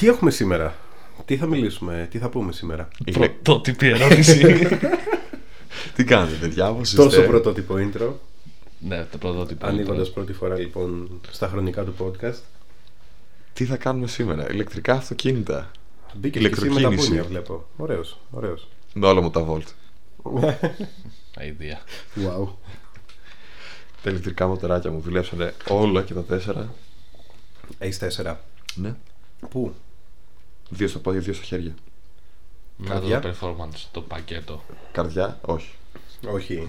Τι έχουμε σήμερα, τι θα μιλήσουμε, τι θα πούμε σήμερα; Πρωτότυπη ερώτηση. Τι κάνετε, παιδιά, πώς Τόσο είστε. πρωτότυπο intro. ναι, το πρωτότυπο. Ανοίγοντας πρώτη φορά λοιπόν στα χρονικά του podcast. Τι θα κάνουμε σήμερα, ηλεκτρικά αυτοκίνητα; Μπήκε και εσύ με τα Ηλεκτροκίνηση. μπούνια, βλέπω. Ωραίος, ωραίος. Με όλα μου τα Volt. Αιδία. Wow. Τα ηλεκτρικά μοτεράκια μου δουλέψανε όλα και τα τέσσερα. Ace 4. Ναι. Πού; Δύο στα πόδια, δύο στα χέρια. Με Καρδιά. το performance, το πακέτο. Καρδιά, όχι. Όχι.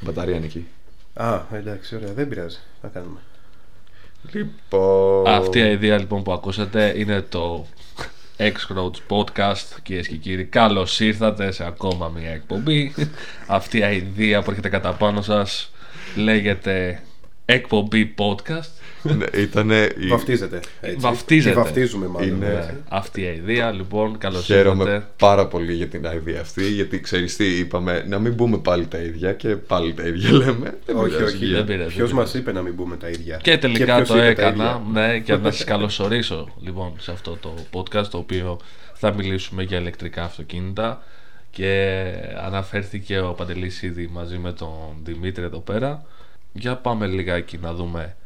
Μπαταρία είναι εκεί. Α, εντάξει, ωραία. Δεν πειράζει. Θα κάνουμε. Λοιπόν. Αυτή η ιδέα λοιπόν που ακούσατε είναι το X-Roads Podcast κυρίες και κύριοι. Καλώς ήρθατε σε ακόμα μια εκπομπή. Αυτή η ιδέα που έρχεται κατά πάνω σας λέγεται εκπομπή podcast. Ναι, ήτανε. η- Βαφτίζεται. Έτσι. Βαφτίζεται. Τη βαφτίζουμε μάλλον. Είναι- έτσι. Ναι, αυτή η ιδέα λοιπόν. Καλώς Χαίρομαι ήρθατε. πάρα πολύ για την idea αυτή, γιατί ξέρεις τι, είπαμε να μην πούμε πάλι τα ίδια και πάλι τα ίδια λέμε. Δεν Όχι, πειράζει. όχι. Δεν πειράζει, Ποιος δεν μας πειράζει. είπε να μην πούμε τα ίδια; Και τελικά ποιος το είπε τα έκανα. ίδια; Ναι, και να σας καλωσορίσω λοιπόν σε αυτό το podcast το οποίο θα μιλήσουμε για ηλεκτρικά αυτοκίνητα. Και αναφέρθηκε ο Παντελής ήδη μαζί με τον Δημήτρη εδώ πέρα. Για πάμε λιγάκι να δούμε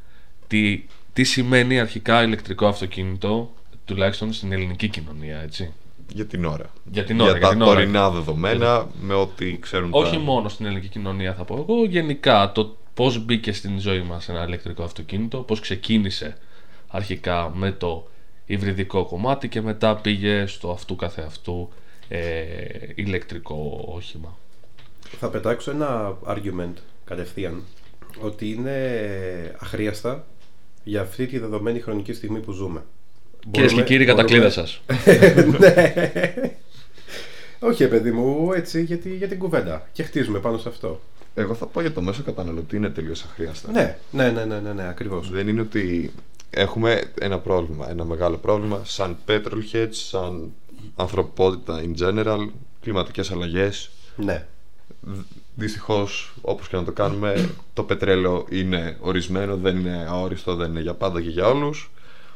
τι, τι σημαίνει αρχικά ηλεκτρικό αυτοκίνητο τουλάχιστον στην ελληνική κοινωνία, έτσι. Για την ώρα. Για την ώρα, για, για τα την ώρα. τωρινά δεδομένα, με ό,τι ξέρουν Όχι τα... μόνο στην ελληνική κοινωνία θα πω εγώ, γενικά το πώς μπήκε στην ζωή μας ένα ηλεκτρικό αυτοκίνητο, πώς ξεκίνησε αρχικά με το υβριδικό κομμάτι και μετά πήγε στο αυτού καθεαυτού ε, ηλεκτρικό όχημα. Θα πετάξω ένα argument κατευθείαν ότι είναι αχρίαστα για αυτή τη δεδομένη χρονική στιγμή που ζούμε. Κυρίες και κύριοι, κατακλείδα σας. Όχι, ρε παιδί μου, έτσι για, τη- για την κουβέντα. Και χτίζουμε πάνω σε αυτό. Εγώ θα πω για το μέσο καταναλωτή είναι τελείως αχρίαστα. Ναι, ναι, ναι, ναι, ναι, ναι ακριβώς. Δεν είναι ότι έχουμε ένα πρόβλημα, ένα μεγάλο πρόβλημα σαν petrolheads, σαν ανθρωπότητα in general, κλιματικές αλλαγές. Ναι. Δυστυχώς, όπως και να το κάνουμε, το πετρέλαιο είναι ορισμένο, δεν είναι αόριστο, δεν είναι για πάντα και για όλους.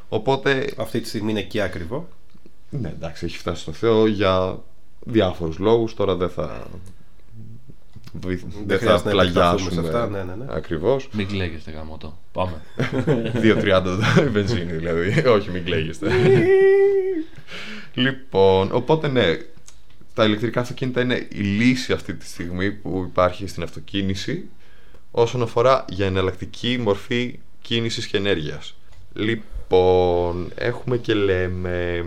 Οπότε, Αυτή τη στιγμή είναι και ακριβό. ναι, εντάξει, έχει φτάσει στο Θεό για διάφορους λόγους. Τώρα δεν θα. Δεν θα χρειάζεται να επεκταθούμε σε πλαγιάσουμε αυτά, ναι, ναι, ναι. ακριβώς Μην κλαίγεστε γαμώτο. Πάμε. 2.30 βενζίνη δηλαδή όχι μην κλαίγεστε λοιπόν οπότε ναι τα ηλεκτρικά αυτοκίνητα είναι η λύση αυτή τη στιγμή που υπάρχει στην αυτοκίνηση όσον αφορά για εναλλακτική μορφή κίνησης και ενέργειας λοιπόν έχουμε και λέμε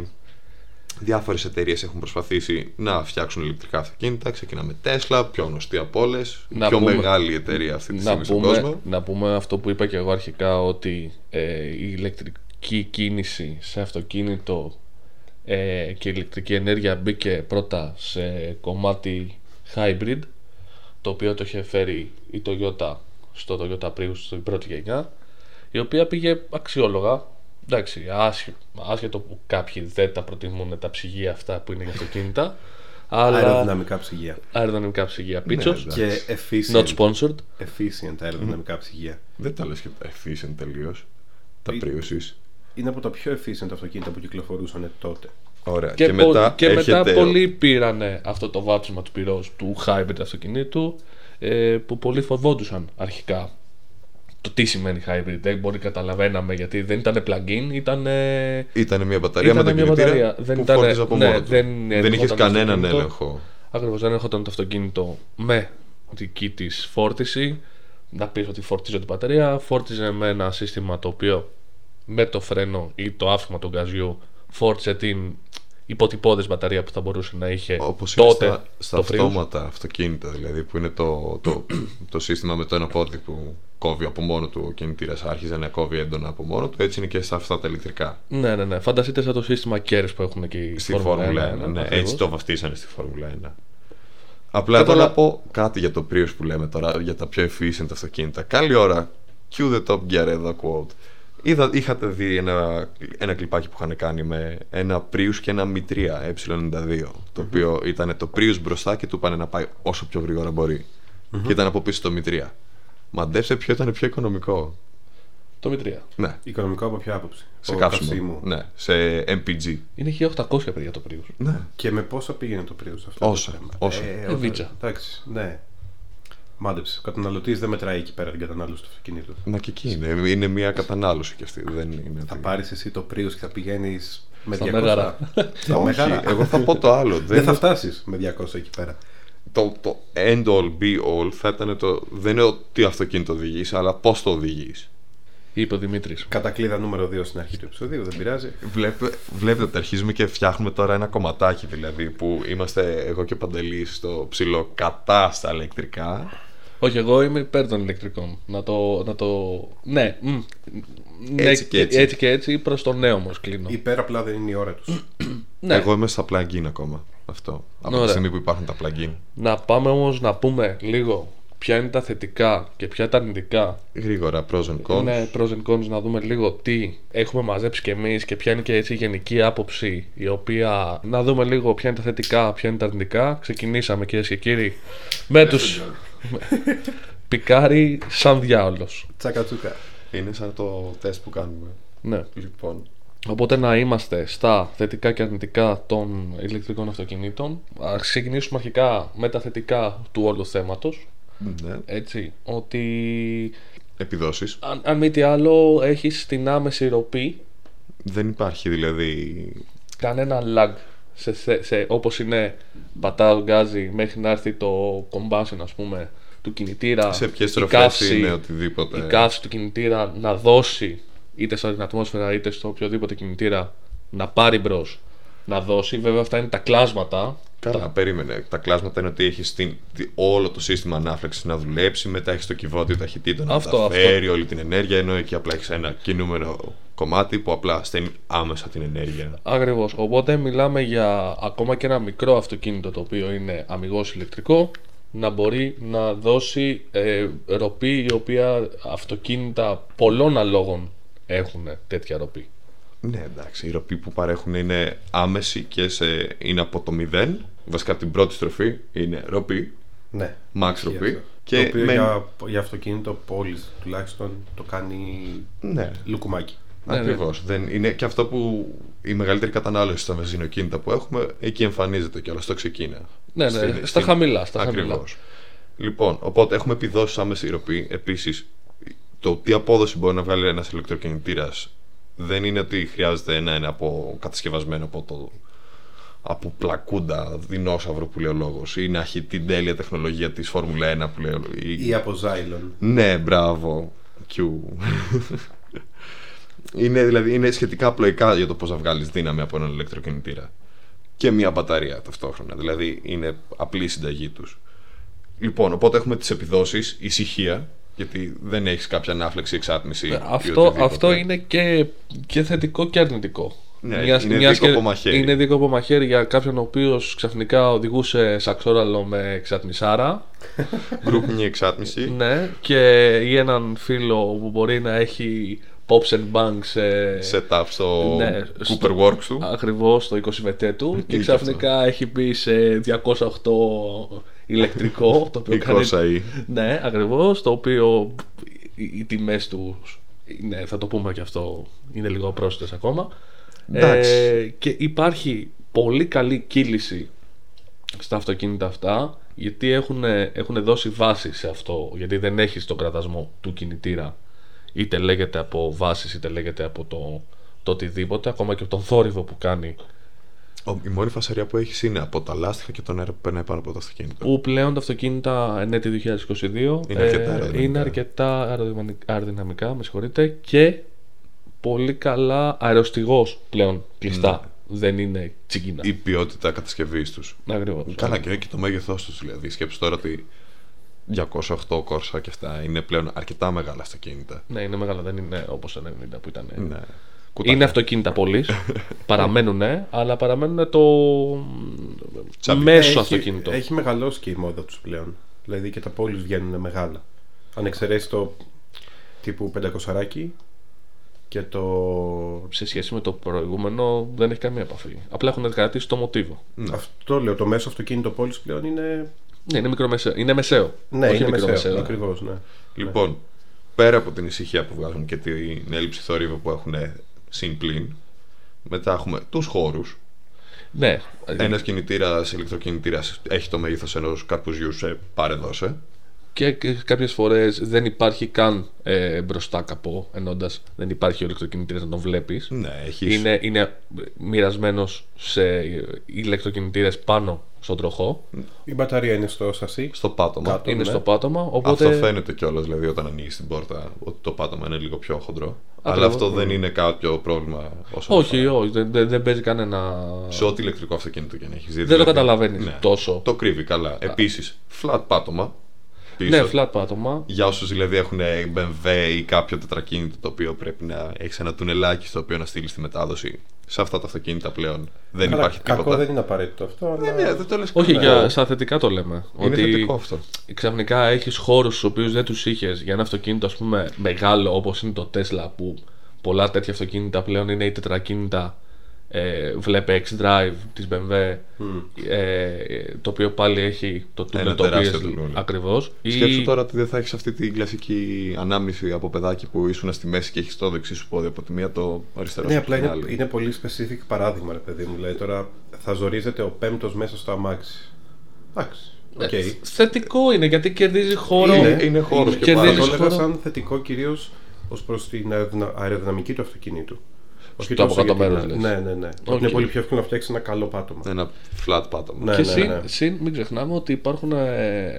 Διάφορες εταιρείες έχουν προσπαθήσει να φτιάξουν ηλεκτρικά αυτοκίνητα. Ξεκινάμε Tesla, πιο γνωστή από όλες. Να Πιο πούμε- μεγάλη εταιρεία αυτή τη να, στιγμή στον πούμε, κόσμο. να πούμε αυτό που είπα και εγώ αρχικά ότι ε, η ηλεκτρική κίνηση σε αυτοκίνητο ε, και η ηλεκτρική ενέργεια μπήκε πρώτα σε κομμάτι hybrid το οποίο το είχε φέρει η Toyota στο Toyota Prius στην πρώτη γενιά η οποία πήγε αξιόλογα εντάξει άσχε- άσχετο που κάποιοι δεν τα προτιμούν τα ψυγεία αυτά που είναι για αυτοκίνητα αλλά Αεροδυναμικά ψυγεία. αεροδυναμικά ψυγεία πίτσος Ναι, Και efficient, not sponsored efficient αεροδυναμικά ψυγεία. Δεν τα λες και τα efficient τελείως. Τα Ε, Priuses. Είναι από τα πιο efficient αυτοκίνητα που κυκλοφορούσαν τότε. Ωραία. Και, Και, μετά, και μετά έχετε... πολλοί πήρανε αυτό το βάψιμα του πυρός του hybrid αυτοκινήτου ε, που πολλοί φοβόντουσαν αρχικά το τι σημαίνει hybrid. Δεν μπορεί καταλαβαίναμε γιατί δεν ήταν plug-in, ήταν. Ήταν μια μπαταρία Ήταν με τον μια κινητήρα μπαταρία. Δεν που ήταν- φόρτιζε από ναι, μόνο του. δεν δεν ερχόταν είχες στο κανέναν αυτοκίνητο. έλεγχο. Ακριβώς δεν έρχονταν το αυτοκίνητο με δική της φόρτιση. Να πεις ότι φορτίζω την μπαταρία. Φόρτιζε με ένα σύστημα το οποίο με το φρένο ή το άφημα του γκαζιού φόρτισε την υποτυπώδες μπαταρία που θα μπορούσε να είχε Όπως είναι τότε στα, στα το Prius. αυτόματα αυτοκίνητα, δηλαδή που είναι το, το, το σύστημα με το ένα πόδι που κόβει από μόνο του ο κινητήρας, άρχιζε να κόβει έντονα από μόνο του, έτσι είναι και στα αυτά τα ηλεκτρικά. Ναι, ναι, ναι. Φανταστείτε σαν το σύστημα κέρες που έχουν και οι Στη Φόρμουλα 1, ναι, ακριβώς. έτσι το βαφτίσανε στη Φόρμουλα 1. Απλά Κατάλα- εδώ να πω κάτι για το Prius που λέμε τώρα, για τα πιο efficient αυτοκίνητα. Καλή ώρα, cue the top gear εδώ quote. Είδα, είχατε δει ένα, ένα κλιπάκι που είχαν κάνει με ένα Prius και ένα Mi 3 ε92 το οποίο ήταν το Prius μπροστά και του πάνε να πάει όσο πιο γρήγορα μπορεί και ήταν από πίσω το Mi 3 Μαντέψτε ποιο ήταν πιο οικονομικό Το Το Μητρία. Ναι, Οικονομικό από ποια άποψη; σε Ο κάψιμο. καυσίμου. Ναι, σε MPG. Είναι 1800 παιδιά το Prius. Ναι. Και με πόσα πήγαινε το Prius αυτό. Όσα, το θέμα; όσα. Ε, Ε, βίτσα. Εντάξει, ναι. Μάντεψε. Ο καταναλωτής δεν μετράει εκεί πέρα την κατανάλωση του αυτοκινήτου. Μα και εκεί είναι. Είναι μια κατανάλωση κι αυτή. Δεν είναι. Θα ότι- πάρεις εσύ το Prius και θα πηγαίνεις με Στα 200. Μέγαρα. Στα Όχι, Μέγαρα. εγώ θα πω το άλλο. Δεν δεν θα φτάσεις με 200 εκεί πέρα. το, το end all be all θα ήταν το. Δεν είναι το τι αυτοκίνητο οδηγείς, αλλά πώς το οδηγείς. Είπε ο Δημήτρης. Κατακλείδα νούμερο 2 στην αρχή του επεισοδίου, δεν πειράζει. Βλέπετε, βλέπετε ότι αρχίζουμε και φτιάχνουμε τώρα ένα κομματάκι δηλαδή που είμαστε εγώ και ο Παντελής στο ψηλό κατά στα ηλεκτρικά. Όχι, εγώ είμαι υπέρ των ηλεκτρικών. Να το. Να το... Ναι, μ. Ναι, Έτσι και έτσι. έτσι και έτσι προς το νέο όμως κλείνω. Υπέρ απλά δεν είναι η ώρα τους. Ναι. Εγώ είμαι στα plug-in ακόμα. Αυτό. Από τη Ωραία. στιγμή που υπάρχουν τα plug-in. Να πάμε όμως να πούμε λίγο ποια είναι τα θετικά και ποια τα αρνητικά. Γρήγορα, pros and cons. Είναι pros and cons να δούμε λίγο τι έχουμε μαζέψει κι εμείς και ποια είναι και έτσι η γενική άποψη η οποία να δούμε λίγο ποια είναι τα θετικά, ποια είναι τα αρνητικά. Ξεκινήσαμε κυρίες και κύριοι με τους πικάρι σαν διάολος. Τσακατσούκα. Είναι σαν το τεστ που κάνουμε. Ναι. Λοιπόν, Οπότε να είμαστε στα θετικά και αρνητικά των ηλεκτρικών αυτοκινήτων. Ας ξεκινήσουμε αρχικά με τα θετικά του όλου θέματος. Ναι. Έτσι, ότι Επιδόσεις. αν, αν μη τι άλλο έχεις την άμεση ροπή Δεν υπάρχει δηλαδή. κανένα lag σε, σε, σε, όπως είναι πατάω γκάζι μέχρι να έρθει το combustion ας πούμε του κινητήρα Σε ποιες η τροφές καύση- είναι οτιδήποτε. η καύση του κινητήρα να δώσει είτε στην ατμόσφαιρα είτε στο οποιοδήποτε κινητήρα να πάρει μπρος να δώσει βέβαια αυτά είναι τα κλάσματα Καλά, περίμενε. Τα κλάσματα είναι ότι έχει όλο το σύστημα ανάφλεξης να δουλέψει, μετά έχεις το κυβότιο ταχυτήτων να Αυτό, μεταφέρει όλη την ενέργεια, ενώ εκεί απλά έχεις ένα κινούμενο κομμάτι που απλά στέλνει άμεσα την ενέργεια. Ακριβώς. Οπότε μιλάμε για ακόμα και ένα μικρό αυτοκίνητο το οποίο είναι αμυγός ηλεκτρικό να μπορεί να δώσει ε, ροπή η οποία αυτοκίνητα πολλών αλόγων έχουν τέτοια ροπή. Ναι, εντάξει. Η ροπή που παρέχουν είναι άμεση και σε, είναι από το μηδέν. Βασικά από την πρώτη στροφή είναι ροπή, Ναι. max Ισχύει ροπή. αυτό. Και το οποίο με- για, για αυτοκίνητο πόλης τουλάχιστον το κάνει Ναι, λουκουμάκι. Ναι, Ακριβώς. Δεν είναι και αυτό που η μεγαλύτερη κατανάλωση στα βενζινοκίνητα που έχουμε, εκεί εμφανίζεται κιόλας στο ξεκίνα. Ναι, ναι, στα χαμηλά, στα χαμηλά. Ακριβώς. Λοιπόν, οπότε έχουμε επιδόσεις άμεση ροπή. Επίσης, το τι απόδοση μπορεί να βγάλει ένας ηλεκτροκινητήρας δεν είναι ότι χρειάζεται να είναι από, κατασκευασμένο από το από πλακούντα δεινόσαυρο που λέει ο λόγος ή να έχει την τέλεια τεχνολογία της Φόρμουλα 1 που λέει ο λόγος, ή- Ή από Ζάιλον. ναι, μπράβο. Q. είναι, δηλαδή, είναι σχετικά απλοϊκά για το πώς να βγάλεις δύναμη από έναν ηλεκτροκινητήρα. Και μια μπαταρία ταυτόχρονα. Δηλαδή είναι απλή η συνταγή τους. Λοιπόν, οπότε έχουμε τις επιδόσεις, ησυχία, γιατί δεν έχεις κάποια ανάφλεξη, εξάτμιση. ή Ε, Αυτό, οτιδήποτε. αυτό είναι και, και θετικό και αρνητικό. Ναι, Μιας- είναι μιας δίκοπο και- μαχαίρι. Είναι δίκοπο μαχαίρι για κάποιον ο οποίος ξαφνικά οδηγούσε σαξόραλο με εξατμισάρα. Γκρουπνη εξάτμιση. ναι, και ή έναν φίλο που μπορεί να έχει pops and bangs ε, Setup στο Ναι, Cooper Works του. ακριβώς στο 20 του και Είχε ξαφνικά έχει μπει σε 208 ηλεκτρικό το οποίο κάνει 20 ή. ναι, ακριβώς. Το οποίο οι, οι τιμές τους. Ναι, θα το πούμε και αυτό. Είναι λίγο πρόσθετε ακόμα. Εντάξει. Ε, και υπάρχει πολύ καλή κύληση στα αυτοκίνητα αυτά γιατί έχουν, έχουν δώσει βάση σε αυτό γιατί δεν έχεις τον κρατασμό του κινητήρα είτε λέγεται από βάσεις είτε λέγεται από το, το οτιδήποτε ακόμα και από τον θόρυβο που κάνει Ο- Η μόνη φασαρία που έχεις είναι από τα λάστιχα και τον αέρα που περνάει πάνω από το αυτοκίνητο. που πλέον τα αυτοκίνητα εν έτη 2022 Είναι αρκετά ε, αεροδυναμικά. είναι αρκετά αεροδυναμι- αεροδυναμικά, με συγχωρείτε, και πολύ καλά αεροστιγός πλέον κλειστά. Δεν είναι τσιγκίνα. Η ποιότητα κατασκευής τους. Ακριβώς. Καλά, και, και το μέγεθός τους δηλαδή. Σκέψου τώρα ότι 208 κόρσα και αυτά είναι πλέον αρκετά μεγάλα αυτοκίνητα. Ναι, είναι μεγάλα, δεν είναι όπως το 90 που ήταν. Ναι. Κουτάκια. Είναι αυτοκίνητα πολλής, παραμένουν, αλλά παραμένουν το Τσάμπι. μέσο έχει, αυτοκίνητο. Έχει μεγαλώσει και η μόδα τους πλέον. Δηλαδή και τα πόλεις βγαίνουν μεγάλα. Αν εξαιρέσεις το τύπου 500 και το. Σε σχέση με το προηγούμενο δεν έχει καμία επαφή. Απλά έχουν κρατήσει το μοτίβο. Αυτό λέω. Το μέσο αυτοκίνητο πόλης πλέον είναι. Ναι, είναι μικρομεσαίο. Είναι μεσαίο. Ναι, Όχι είναι μικρομεσαίο. μεσαίο. Ακριβώς, ναι. Λοιπόν, πέρα από την ησυχία που βγάζουν και την έλλειψη θορύβου που έχουν συν πλήν, μετά έχουμε τους χώρους. Ναι, Ένας κινητήρας, ηλεκτροκινητήρας έχει το μέγεθος ενός καρπουζιού σε πάρε δώσε. Και, και κάποιες φορές δεν υπάρχει καν ε, μπροστά καπό, ενώντας δεν υπάρχει ο ηλεκτροκινητήρας να τον βλέπεις. Ναι, έχεις Είναι, είναι μοιρασμένος σε ηλεκτροκινητήρες πάνω στον τροχό. Η μπαταρία είναι στο σασί. στο πάτωμα. Κάτω. είναι ναι. στο πάτωμα, οπότε... Αυτό φαίνεται κιόλας δηλαδή όταν ανοίγεις την πόρτα ότι το πάτωμα είναι λίγο πιο χοντρό. Αλλά Ακριβώς. αυτό δεν είναι κάποιο πρόβλημα όσο Όχι, όχι, δεν, δεν, δεν παίζει κανένα... Σε ό,τι ηλεκτρικό αυτοκίνητο και αν έχεις δει. Δεν το καταλαβαίνεις Ναι. τόσο. Το κρύβει καλά. Επίσης, flat πάτωμα. Πίσω. Ναι, flat πάτωμα. Για όσους δηλαδή έχουν BMW ή κάποιο τετρακίνητο το οποίο πρέπει να έχεις ένα τουνελάκι στο οποίο να στείλεις τη μετάδοση. Σε αυτά τα αυτοκίνητα πλέον δεν Καλά, υπάρχει κακό τίποτα. δεν είναι απαραίτητο αυτό. Ναι, αλλά... ναι, δεν το λες Όχι, κανένα. για, στα θετικά το λέμε. Είναι ότι θετικό αυτό. ξαφνικά έχεις χώρους στους οποίους δεν τους είχες για ένα αυτοκίνητο, ας πούμε, μεγάλο όπως είναι το Tesla, που πολλά τέτοια αυτοκίνητα πλέον είναι οι τετρακίνητα. Ε, βλέπε X-Drive της BMW ε, το οποίο πάλι έχει το Ένα τούνελ το οποίο τεράστιο τούνελ. ακριβώς Σκέψου ή τώρα ότι δεν θα έχεις αυτή την κλασική ανάμνηση από παιδάκι που ήσουν στη μέση και έχεις το δεξί σου πόδι από τη μία το αριστερό Ναι, σου απλά από την είναι, άλλη. είναι πολύ specific παράδειγμα, ρε παιδί μου. Δηλαδή τώρα θα ζορίζεται ο πέμπτος μέσα στο αμάξι. Εντάξει. Οκ. Ε, θετικό είναι γιατί κερδίζει χώρο Είναι, είναι χώρος και Και Θα πάρα το δίνεις έλεγα χώρο. σαν θετικό κυρίως ως προς την αεροδυνα- αεροδυναμική του αυτοκίνητου. Όχι Στο από τόσο κάτω για την- μέρος, λες. Ναι, ναι, ναι. Οκ. Είναι πολύ πιο εύκολο να φτιάξει ένα καλό πάτωμα. Ένα flat πάτωμα. Ναι. και συν, ναι. συν, μην ξεχνάμε ότι υπάρχουν ε,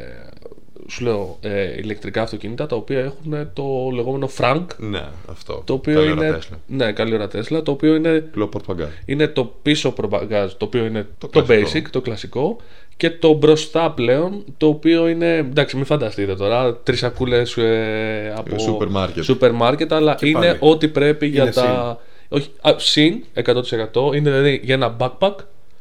σου λέω, ε, ηλεκτρικά αυτοκίνητα τα οποία έχουν το λεγόμενο Frank Ναι, αυτό. το οποίο Καλή ώρα είναι. Tesla. Ναι, καλή ώρα Tesla. Το οποίο είναι, Πλό πορτμπαγκάζ. είναι το πίσω προπαγκάζ, το οποίο είναι Το το, κλασικό. basic, το κλασικό. Και το μπροστά πλέον, το οποίο είναι. Εντάξει, μην φανταστείτε τώρα. Τρεις σακούλες ε, από. Σούπερ μάρκετ. σούπερ μάρκετ, αλλά Και είναι πάλι. ό,τι πρέπει για Είναι τα. Όχι, α, συν 100%. Είναι δηλαδή για ένα backpack.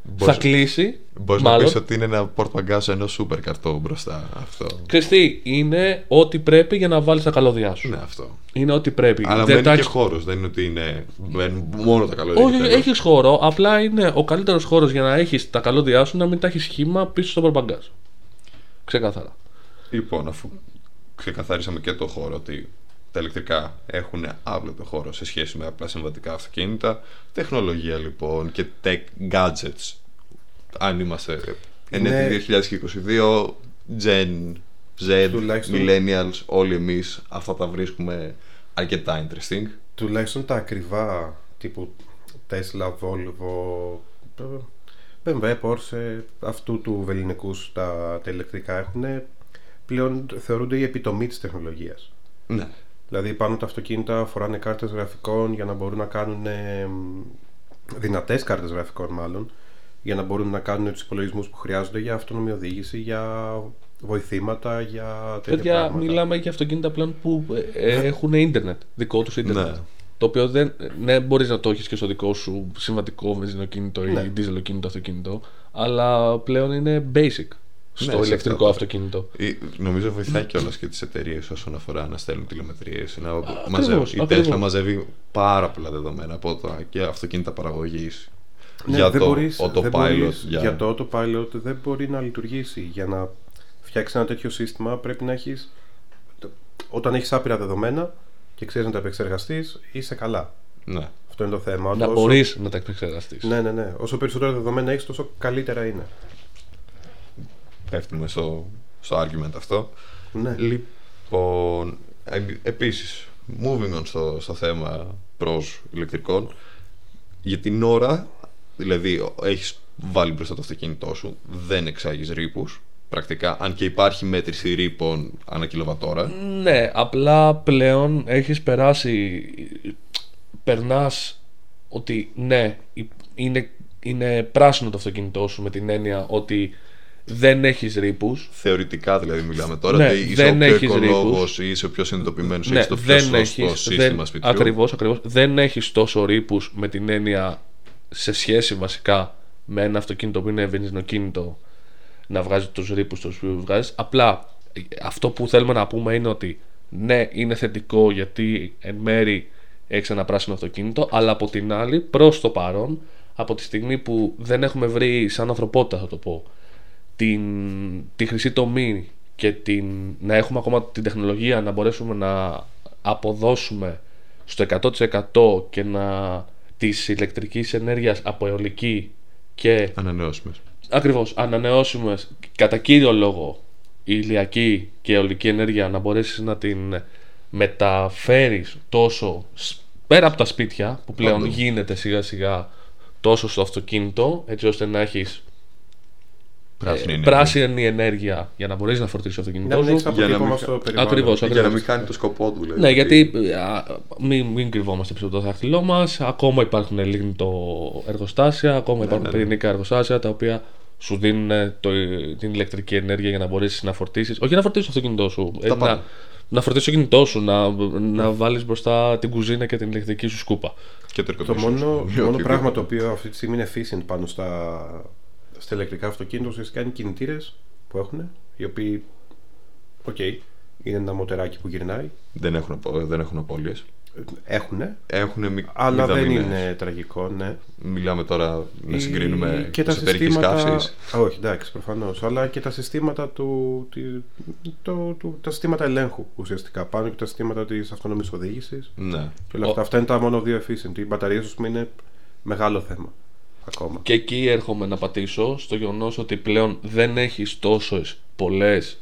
Μπορείς- Θα κλείσει. Μπορείς να μάλλον. πεις ότι είναι ένα πορτμπαγκάζ ενός σούπερ καρτό μπροστά. Αυτό. Ξέρεις τι, είναι ό,τι πρέπει για να βάλεις τα καλώδια σου. Ναι, αυτό. Είναι ό,τι πρέπει. Αλλά Δεν μένει τα και έχεις- χώρος. Δεν είναι ότι είναι. μένουν μόνο τα καλώδια. Όχι, και τέλος. έχεις χώρο. Απλά είναι ο καλύτερος χώρος για να έχεις τα καλώδια σου να μην τα έχεις σχήμα πίσω στο προπαγκάζ. Ξεκάθαρα. Λοιπόν, αφού ξεκαθαρίσαμε και το χώρο ότι τα ηλεκτρικά έχουν άπλετο χώρο σε σχέση με απλά συμβατικά αυτοκίνητα, τεχνολογία λοιπόν και tech gadgets. Αν είμαστε εν Ναι. έτη 2022, Gen Z, Τουλάχιστον- Millennials, όλοι εμείς αυτά τα βρίσκουμε αρκετά interesting. Τουλάχιστον τα ακριβά τύπου Tesla, Volvo, BMW, Porsche, αυτού του βεληνικούς τα, τα ηλεκτρικά έχουν πλέον θεωρούνται η επιτομή της τεχνολογίας. Ναι. Δηλαδή πάνω τα αυτοκίνητα φοράνε κάρτες γραφικών για να μπορούν να κάνουν ε, δυνατές κάρτες γραφικών μάλλον για να μπορούν να κάνουν τους υπολογισμούς που χρειάζονται για αυτόνομη οδήγηση, για βοηθήματα, για τέτοια Παιδιά, πράγματα. μιλάμε για αυτοκίνητα πλέον που ε, ε, έχουν ίντερνετ. Δικό τους ίντερνετ. Ναι. Το οποίο δεν ναι, μπορείς να το έχεις και στο δικό σου συμβατικό βενζινοκίνητο ή Ναι. δίζελοκίνητο αυτοκίνητο. Αλλά πλέον είναι basic στο Ναι, σε ηλεκτρικό αυτό. αυτοκίνητο. Ή- Νομίζω βοηθάει κιόλας και τις εταιρείες όσον αφορά να στέλνουν τηλεμετρίες. Να ακριβώς, μαζεύει, η ακριβώς. Tesla μαζεύει πάρα πολλά δεδομένα από τα και αυτοκίνητα παραγωγής. Ναι, για δεν το μπορείς- δεν autopilot. μπορείς- για... για... το autopilot δεν μπορεί να λειτουργήσει. Για να φτιάξεις ένα τέτοιο σύστημα πρέπει να έχεις όταν έχεις άπειρα δεδομένα και ξέρεις να τα επεξεργαστείς είσαι καλά. Ναι. Αυτό είναι το θέμα. Να Όσο- μπορείς να τα επεξεργαστείς. Ναι, ναι, ναι. Όσο περισσότερα δεδομένα έχεις τόσο καλύτερα είναι. Πέφτουμε στο, στο argument αυτό. Ναι. Λοιπόν, ε, επίσης, moving on στο, στο θέμα προς ηλεκτρικών, για την ώρα, δηλαδή έχεις βάλει μπροστά το αυτοκίνητό σου, δεν εξάγεις ρήπους, πρακτικά, αν και υπάρχει μέτρηση ρήπων ανά κιλοβατόρα. Ναι, απλά πλέον έχεις περάσει, περνάς ότι ναι, είναι, είναι πράσινο το αυτοκίνητό σου με την έννοια ότι δεν έχεις ρήπους. Θεωρητικά δηλαδή μιλάμε τώρα, Ναι, ότι είσαι δεν ο πιο έχεις οικολόγος ή είσαι ο πιο συνειδητοποιημένος, Ναι, έχεις το πιο δεν σωστό έχεις, σύστημα δεν, σπιτιού. ακριβώς, ακριβώς, δεν έχεις τόσο ρήπους με την έννοια σε σχέση βασικά με ένα αυτοκίνητο που είναι βενζινοκίνητο να βγάζει τους ρήπους τους οποίους βγάζεις. Απλά ε, αυτό που θέλουμε να πούμε είναι ότι ναι, είναι θετικό γιατί εν μέρη έχεις ένα πράσινο αυτοκίνητο, αλλά από την άλλη, προς το παρόν, από τη στιγμή που δεν έχουμε βρει σαν ανθρωπότητα, θα το πω, την, τη χρυσή τομή και την, να έχουμε ακόμα την τεχνολογία να μπορέσουμε να αποδώσουμε στο 100% και να της ηλεκτρικής ενέργειας από αιωλική και Ανανεώσιμες. ακριβώς ανανεώσιμες κατά κύριο λόγο η ηλιακή και η αιωλική ενέργεια να μπορέσεις να την μεταφέρεις τόσο σ- πέρα από τα σπίτια που πλέον Όντως. γίνεται σιγά σιγά τόσο στο αυτοκίνητο έτσι ώστε να έχεις Πράσινη ε, ενέργεια. πράσινη ενέργεια για να μπορείς να φορτίσεις το Να αυτοκίνητό μην σου έχεις Για να αποτύπωμα μην στο κα- περιβάλλον. Ακριβώς, Για να ακριβώς. μην κάνει το σκοπό του, δηλαδή. Ναι, γιατί α, μην, μην κρυβόμαστε πίσω από το δάχτυλό μας. Ακόμα υπάρχουν λίγνητο εργοστάσια, ακόμα υπάρχουν ναι, ναι. πυρηνικά εργοστάσια τα οποία σου δίνουν ε, το, την ηλεκτρική ενέργεια για να μπορέσεις να φορτίσεις. Όχι για να φορτίσεις το αυτοκίνητό σου. ε, Τα να, πάντα. να φορτίσεις το κινητό σου, να, να βάλεις μπροστά την κουζίνα και την ηλεκτρική σου σκούπα. Και το Το air μόνο, conditioning. μόνο Οτιδήποτε. πράγμα το οποίο αυτή τη στιγμή είναι efficient πάνω στα, στα ηλεκτρικά αυτοκίνητα ουσιαστικά είναι οι κινητήρες που έχουν, οι οποίοι, οκ, είναι ένα μοτεράκι που γυρνάει, Δεν έχουν, απο- δεν έχουν απώλειες. έχουν, Έχουν μη, αλλά δεν μηδαμινές. είναι τραγικό, ναι. Μιλάμε τώρα να συγκρίνουμε Ή- και τα εσωτερικής συστήματα. καύσης. Α, όχι, εντάξει, προφανώς. Αλλά και τα συστήματα του, τη, το, του, τα συστήματα ελέγχου ουσιαστικά πάνω και τα συστήματα της αυτόνομη οδήγησης. Ναι. Και όλα αυτά. Αυτά είναι τα μόνο δύο efficient. Οι μπαταρίες, ας πούμε, είναι μεγάλο θέμα ακόμα. Και εκεί έρχομαι να πατήσω στο γεγονός ότι πλέον δεν έχεις τόσες πολλές.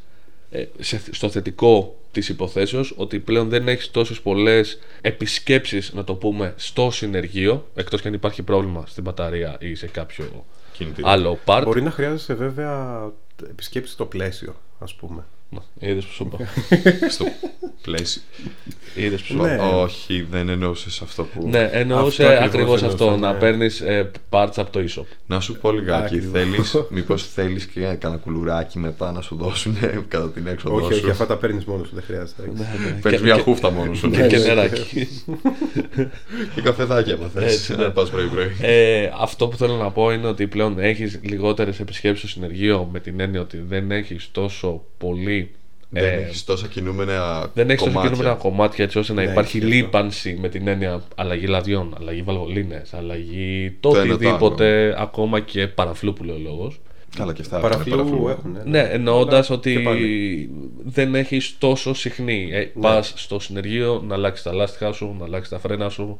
στο θετικό της υποθέσεως ότι πλέον δεν έχεις τόσες πολλές επισκέψεις να το πούμε στο συνεργείο εκτός και αν υπάρχει πρόβλημα στην μπαταρία ή σε κάποιο Κινητήριο. άλλο part Μπορεί να χρειάζεσαι βέβαια επισκέψεις στο πλαίσιο, ας πούμε. Να, είδες που σου είπα Στο πλαίσιο. είδες που σου Ναι. είπα Όχι, δεν εννοούσες αυτό που. ναι εννοούσε Αυτό ακριβώς ακριβώς αυτό εννοούσα, να ναι. παίρνεις ε, parts από το e-shop Να σου πω λιγάκι, Ακριβώς. θέλεις, μήπως θέλεις και κανένα κουλουράκι μετά να σου δώσουν κατά την έξοδο όχι, σου. όχι, αυτά τα παίρνεις μόνος σου, δεν χρειάζεται. Ναι, ναι. Παίρνεις Και- μια και- χούφτα μόνος σου. και- και νεράκι Και καφεδάκι άμα θες, Έτσι, ναι. να πας πρωί πρωί. Ε, αυτό που θέλω να πω είναι ότι πλέον έχεις λιγότερες επισκέψεις στο συνεργείο με την έννοια ότι δεν έχεις τόσο πολύ Δεν ε, έχεις τόσα κινούμενα δεν έχεις τόσο κομμάτια. κινούμενα κομμάτια έτσι ώστε να Ναι, υπάρχει ισχύει αυτό. λίπανση με την έννοια αλλαγή λαδιών, αλλαγή βαλβολίνες, αλλαγή το Το ένα το οτιδήποτε, ακόμα και παραφλού που λέει ο λόγος. Καλά και αυτά. Παραφλού παραφλού. έχουν. Ναι, εννοώντας Αλλά ότι και πάλι. δεν έχεις τόσο συχνή. Ε, Πας στο συνεργείο να αλλάξεις τα λάστιχα σου, να αλλάξεις τα φρένα σου,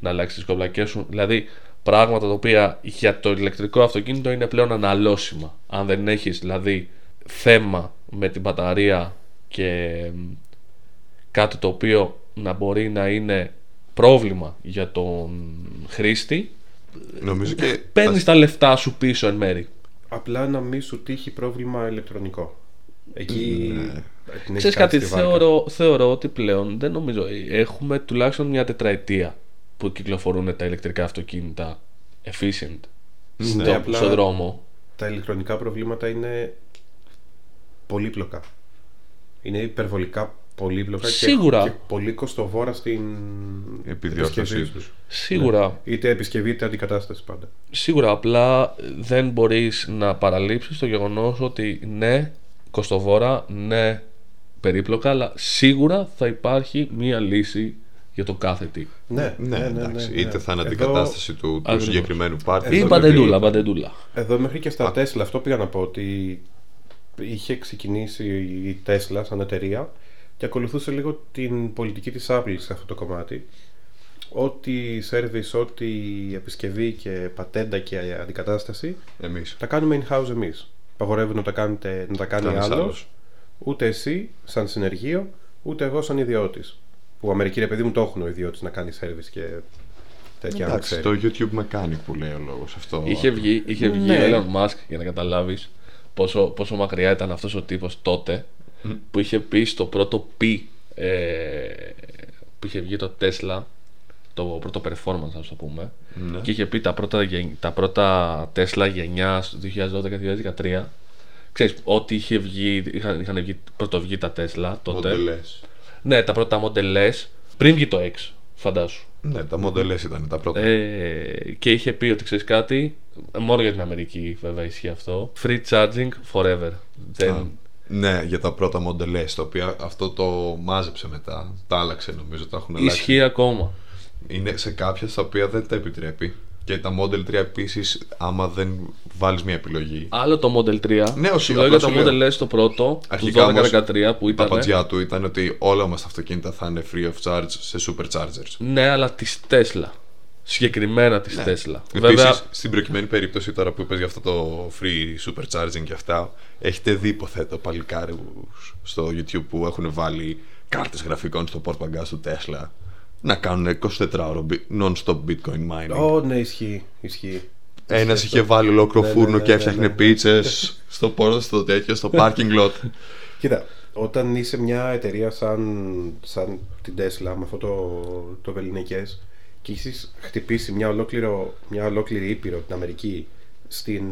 να αλλάξεις τις κομπλακές σου. Δηλαδή πράγματα τα οποία για το ηλεκτρικό αυτοκίνητο είναι πλέον αναλώσιμα. Αν δεν έχεις δηλαδή θέμα με την μπαταρία και μ, κάτι το οποίο να μπορεί να είναι πρόβλημα για τον χρήστη, Νομίζω και. παίρνεις τα λεφτά σου πίσω εν μέρη. Απλά να μην σου τύχει πρόβλημα ηλεκτρονικό. Εκεί. Ναι. την έχει Ξέρεις κάτσει κάτι, στη βάρκα. θεωρώ, θεωρώ ότι πλέον δεν νομίζω. Έχουμε τουλάχιστον μια τετραετία που κυκλοφορούν τα ηλεκτρικά αυτοκίνητα efficient Ναι, στο, απλά- στο δρόμο. Τα ηλεκτρονικά προβλήματα είναι πολύπλοκα. Είναι υπερβολικά πολύπλοκα και- Σίγουρα. και, πολύ κοστοβόρα στην Επιδιόρθωσή επισκευή τους. τους. Σίγουρα, Είτε επισκευή είτε αντικατάσταση πάντα. σίγουρα απλά δεν μπορείς να παραλείψεις το γεγονός ότι ναι, κοστοβόρα, ναι, περίπλοκα, αλλά σίγουρα θα υπάρχει μία λύση για το κάθε τι. Ναι, Ναι, εντάξει. ναι. Είτε θα είναι Εδώ- αντικατάσταση του, του Ακριβώς. συγκεκριμένου πάρτι. Εδώ Ή το παντεντούλα, πει- παντεντούλα. Εδώ μέχρι και στα Tesla αυτό πήγα να πω ότι είχε ξεκινήσει η Tesla σαν εταιρεία και ακολουθούσε λίγο την πολιτική της Apple σε αυτό το κομμάτι. Ό,τι service, ό,τι επισκευή και πατέντα και αντικατάσταση Εμείς. τα κάνουμε in-house εμείς. Παγορεύουν να τα, κάνετε, να τα κάνει Κάνεις άλλος, άλλος. ούτε εσύ σαν συνεργείο, ούτε εγώ σαν ιδιώτης. Που Αμερική ρε παιδί μου το έχουν ο ιδιώτης να κάνει service και τέτοια. αν Εντάξει, ξέρει. το YouTube Mechanic που λέει ο λόγος αυτό. Είχε βγει, είχε βγει Ναι. ο Elon Musk για να καταλάβεις πόσο, πόσο μακριά ήταν αυτός ο τύπος τότε που είχε πει στο πρώτο P ε, που είχε βγει το Tesla το πρώτο performance ας το πούμε Ναι. και είχε πει τα πρώτα, γεν- τα πρώτα Tesla γενιάς 2012-2013 ξέρεις ό,τι είχε βγει είχαν, είχαν βγει πρωτοβγεί τα Tesla τότε Μοντελές. ναι τα πρώτα Model S πριν βγει το X φαντάσου Ναι, τα μοντελές ήταν τα πρώτα. ε, και είχε πει ότι ξέρεις κάτι, μόνο για την Αμερική βέβαια ισχύει αυτό. Free charging forever. Δεν... Α, Ναι, για τα πρώτα μοντελές, τα οποία αυτό το μάζεψε μετά. Τα άλλαξε νομίζω, τα έχουν αλλάξει. Ισχύει ακόμα. Είναι σε κάποια στα οποία δεν τα επιτρέπει. Και τα Model 3 επίσης, άμα δεν βάλεις μια επιλογή. Άλλο το Model 3. Ναι, όχι, Σου λέω για το απλά σου Model S το πρώτο, Αρχικά του όμως, 12-13 που Η ήταν. παπατζιά του ήταν ότι όλα μας τα αυτοκίνητα θα είναι free of charge σε superchargers. Ναι, αλλά της Tesla. Συγκεκριμένα της Ναι. Tesla. Επίσης, Βέβαια, στην προκειμένη περίπτωση τώρα που είπες για αυτό το free supercharging και αυτά, έχετε δει υποθέτω παλικάρι στο YouTube που έχουν βάλει κάρτες γραφικών στο port bagage του Tesla; Να κάνουν 24 ώρο bit- non-stop bitcoin mining. Ω, ναι, ισχύει. ισχύει. Ένας Ισχύει είχε αυτό. βάλει ολόκληρο Ναι, φούρνο ναι, ναι, και ναι, έφτιαχνε ναι. πίτσες στο πόρτο, στο τέτοιο, στο parking lot. Κοίτα, όταν είσαι μια εταιρεία σαν, σαν την Tesla με αυτό το, το βεληνικές και έχεις χτυπήσει μια, ολόκληρο, μια ολόκληρη ήπειρο την Αμερική στην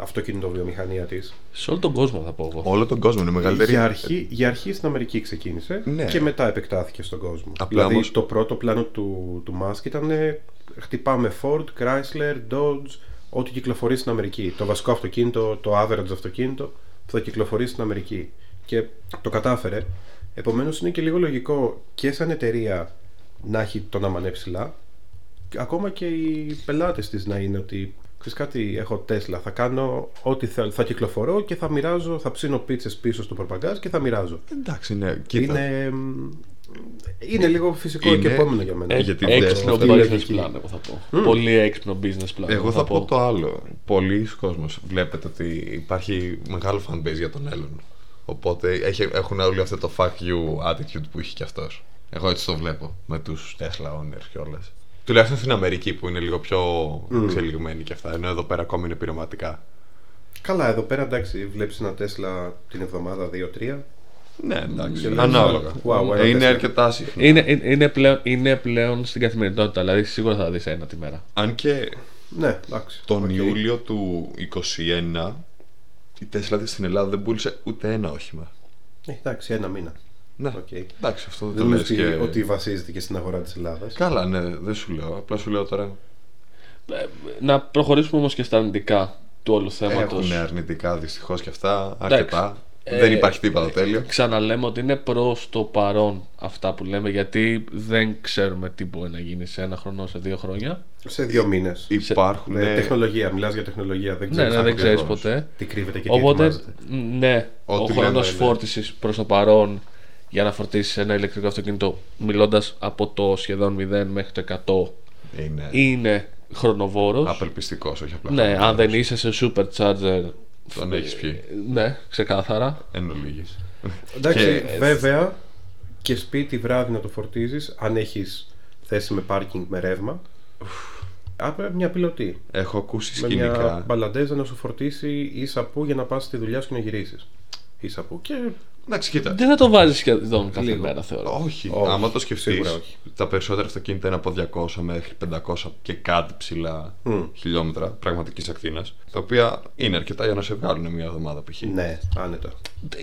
αυτοκινητοβιομηχανία της σε όλο τον κόσμο θα πω εγώ. Όλο τον κόσμο είναι μεγαλύτερη. για αρχή, για αρχή στην Αμερική ξεκίνησε Ναι. και μετά επεκτάθηκε στον κόσμο. Απλά δηλαδή όμως- το πρώτο πλάνο του, του Musk ήταν ε, χτυπάμε Ford, Chrysler, Dodge, ό,τι κυκλοφορεί στην Αμερική. Το βασικό αυτοκίνητο, το average αυτοκίνητο που θα κυκλοφορεί στην Αμερική. Και το κατάφερε. Επομένως είναι και λίγο λογικό και σαν εταιρεία να έχει το να μανέ ψηλά. Και Ακόμα και οι πελάτες της να είναι ότι ξέρεις κάτι, έχω Tesla, θα κάνω ό,τι θέλω, θα κυκλοφορώ και θα μοιράζω, θα ψήνω πίτσες πίσω στο προπαγκάζ και θα μοιράζω. Εντάξει, ναι, κοίτα. Είναι, μ, είναι λίγο φυσικό Είναι- και επόμενο για μένα. Ε, Ε, γιατί έξυπνο αυτό είναι business λογική. plan, εγώ θα πω. Πολύ έξυπνο business plan. Εγώ θα πω το άλλο. Πολλοί κόσμος βλέπετε ότι υπάρχει μεγάλο fanbase για τον Έλλον. Οπότε έχει- έχουν όλοι αυτό το fuck you attitude που είχε κι αυτός. Εγώ έτσι το βλέπω με τους Tesla owners κιόλας. Τουλάχιστον στην Αμερική που είναι λίγο πιο εξελιγμένη κι αυτά. Ενώ εδώ πέρα ακόμη είναι πειραματικά. Καλά, εδώ πέρα εντάξει, βλέπεις ένα Tesla την εβδομάδα 2-3. Ναι, εντάξει. Και λες, Ανάλογα. wow, ένα Ε, είναι Tesla. αρκετά συχνό. Είναι, είναι, είναι, πλέον, είναι πλέον στην καθημερινότητα, δηλαδή σίγουρα θα δεις ένα τη μέρα. Αν και Ναι, εντάξει. τον οκ. Ιούλιο του 2021 η Tesla στην Ελλάδα δεν πούλησε ούτε ένα όχημα. Ε, εντάξει, ένα μήνα. Ναι. Οκ. Εντάξει, αυτό δεν Δεν το λέω λες ότι, και... ότι βασίζεται και στην αγορά της Ελλάδας. Καλά, ναι, δεν σου λέω. Απλά σου λέω τώρα. Ε, Να προχωρήσουμε όμως και στα αρνητικά του όλου θέματος. Έχουν αρνητικά δυστυχώς και αυτά. Αρκετά. Ε, δεν υπάρχει τίποτα τέλειο. Ξαναλέμε ότι είναι προς το παρόν αυτά που λέμε γιατί δεν ξέρουμε τι μπορεί να γίνει σε ένα χρόνο, σε δύο χρόνια. Σε δύο μήνες. Υπάρχουν. Ε, τεχνολογία, μιλάς για τεχνολογία, δεν Ναι, ξέρεις, ναι, δεν ξέρεις ακριβώς ποτέ. τι κρύβεται και τι Οπότε, ετοιμάζεται. ναι, ο Ό,τι χρόνος λέμε είναι- φόρτισης προς το παρόν για να φορτίσεις ένα ηλεκτρικό αυτοκίνητο μιλώντας από το σχεδόν 0 μέχρι το 100 Είναι είναι χρονοβόρος. απελπιστικός, όχι απλά. Ναι, χαμηλός. αν δεν είσαι σε supercharger Τον έχεις πιει. ναι, ξεκάθαρα. Εν ολίγης. Εντάξει, Και- βέβαια και σπίτι βράδυ να το φορτίζεις αν έχεις θέση με πάρκινγκ με ρεύμα. Άπε μια πιλωτή. Έχω ακούσει Με μια σκηνικά. μπαλαντέζα να σου φορτίσει ίσα που για να πας στη δουλειά σου και να γυρίσεις. Ίσα που και Εντάξει, κοίτα. Δεν θα το βάζεις σχεδόν κάθε Λίγο. μέρα θεωρώ. Όχι, Όχι, άμα το σκεφτείς, σίγουρα όχι. τα περισσότερα αυτοκίνητα είναι από 200 μέχρι 500 και κάτι ψηλά Μμ. χιλιόμετρα πραγματικής ακτίνας. Τα οποία είναι αρκετά για να σε βγάλουν μια εβδομάδα π.χ. ναι, άνετα.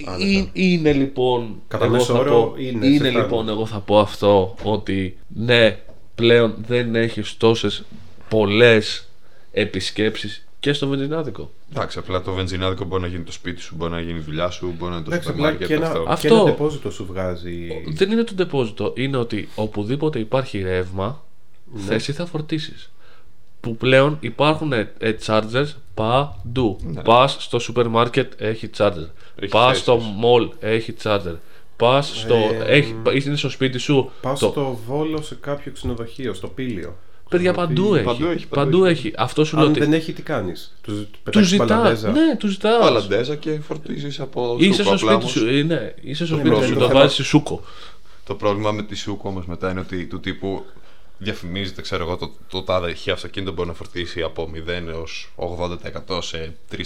άνετα. Ε, Είναι λοιπόν. Κατά εγώ μέσο θα όρο πω- είναι, σε φτάνει. λοιπόν, εγώ θα πω αυτό ότι ναι, πλέον δεν έχεις τόσες πολλές επισκέψεις και στο βενζινάδικο. Εντάξει, απλά το βενζινάδικο μπορεί να γίνει το σπίτι σου, μπορεί να γίνει η δουλειά σου, μπορεί να είναι το Εντάξει, σούπερ απλά μάρκετ. και ένα, Αυτό. Αυτό. και ένα τεπόζιτο σου βγάζει. Δεν είναι το ντεπόζιτο. Είναι ότι οπουδήποτε υπάρχει ρεύμα, Ναι. θες ή θα φορτίσεις. Που πλέον υπάρχουν ε, ε, chargers παντού. Ναι. Πας στο σούπερ μάρκετ έχει charger. Έχει Πας θέσεις. στο mall έχει charger. Πας στο. Ε, έχει, είναι στο σπίτι σου. Πας το- στο βόλο σε κάποιο ξενοδοχείο, στο πήλιο. Παιδιά Ότι παντού έχει. παντού έχει, παντού Παντού έχει. έχει. Αυτό σου λέω Αν ότι. δεν έχει, τι κάνεις; Τους Του πετάξει ζητάς. μπαλαντέζα; Ναι, του ζητάς. Παλαντέζα και φορτίζεις από Είσαι σούκο στο απλά σπίτι όμως. σου. ε, Ναι, είσαι στο Ναι, σπίτι ναι, σου. το Το θέμα- βάζεις σούκο. Το πρόβλημα με τη σούκο όμως μετά είναι ότι του τύπου διαφημίζεται, ξέρω εγώ, το, το τάδε χ αυτοκίνητο μπορεί να φορτίσει από 0 έως 80% σε 3-4